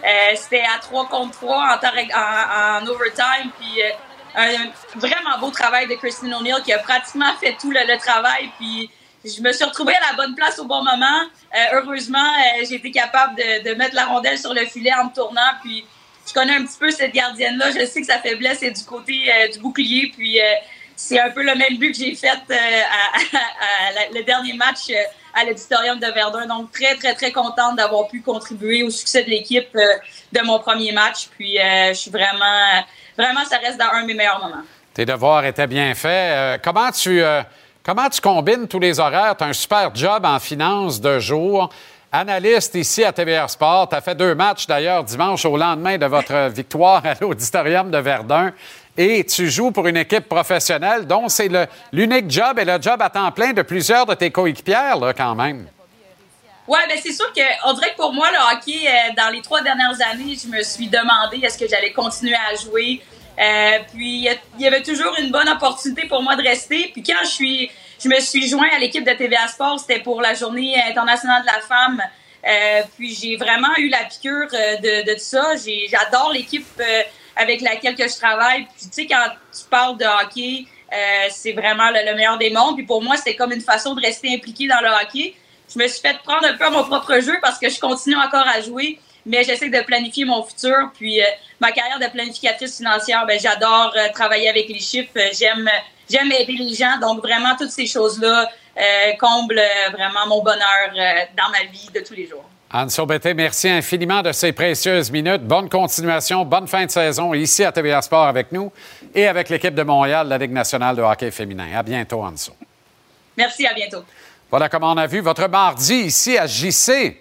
euh, C'était à 3 contre 3 en, en, en overtime, puis un vraiment beau travail de Christine O'Neill qui a pratiquement fait tout le, travail. Puis je me suis retrouvée à la bonne place au bon moment. Heureusement, j'ai été capable de, mettre la rondelle sur le filet en me tournant. Puis je connais un petit peu cette gardienne-là. Je sais que sa faiblesse est du côté du bouclier. Puis c'est un peu le même but que j'ai fait à, le dernier match à l'auditorium de Verdun. Donc très, très, très contente d'avoir pu contribuer au succès de l'équipe euh, de mon premier match. Puis euh, je suis vraiment, vraiment, ça reste dans un de mes meilleurs moments. Tes devoirs étaient bien faits. Euh, comment, tu, comment tu combines tous les horaires? Tu as un super job en finance de jour. Analyste ici à TVR Sport. Tu as fait deux matchs d'ailleurs dimanche au lendemain de votre victoire à l'Auditorium de Verdun. Et tu joues pour une équipe professionnelle dont c'est l'unique job et le job à temps plein de plusieurs de tes coéquipières, là, quand même. Ouais, ben c'est sûr que on dirait que pour moi le hockey euh, dans les trois dernières années, je me suis demandé est-ce que j'allais continuer à jouer. Euh, puis il y avait toujours une bonne opportunité pour moi de rester. Puis quand je suis, je me suis joint à l'équipe de TVA Sport, c'était pour la Journée internationale de la femme. Euh, puis j'ai vraiment eu la piqûre euh, de, de ça. J'adore l'équipe avec laquelle que je travaille. Puis tu sais quand tu parles de hockey, euh, c'est vraiment le, le meilleur des mondes. Puis pour moi, c'était comme une façon de rester impliqué dans le hockey. Je me suis fait prendre un peu à mon propre jeu parce que je continue encore à jouer, mais j'essaie de planifier mon futur. Puis euh, ma carrière de planificatrice financière, ben, j'adore euh, travailler avec les chiffres. J'aime j'aime aider les gens. Donc vraiment, toutes ces choses-là comblent vraiment mon bonheur dans ma vie de tous les jours. Anne Saubeté, merci infiniment de ces précieuses minutes. Bonne continuation, bonne fin de saison ici à TVA Sport avec nous et avec l'équipe de Montréal la Ligue nationale de hockey féminin. À bientôt, Anne. Merci, à bientôt. Voilà comment on a vu votre mardi ici à JC.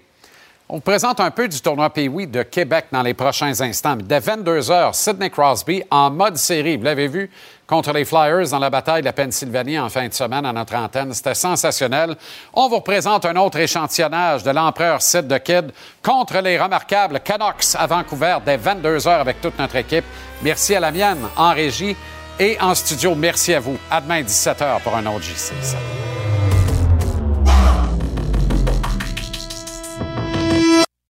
On vous présente un peu du tournoi Pee-Wee de Québec dans les prochains instants. Mais Dès 22 h, Sidney Crosby en mode série. Vous l'avez vu contre les Flyers dans la bataille de la Pennsylvanie en fin de semaine à notre antenne. C'était sensationnel. On vous représente un autre échantillonnage de l'empereur Sid de Kid contre les remarquables Canucks à Vancouver dès 22 h avec toute notre équipe. Merci à la mienne en régie et en studio. Merci à vous. À demain 17 h pour un autre JC.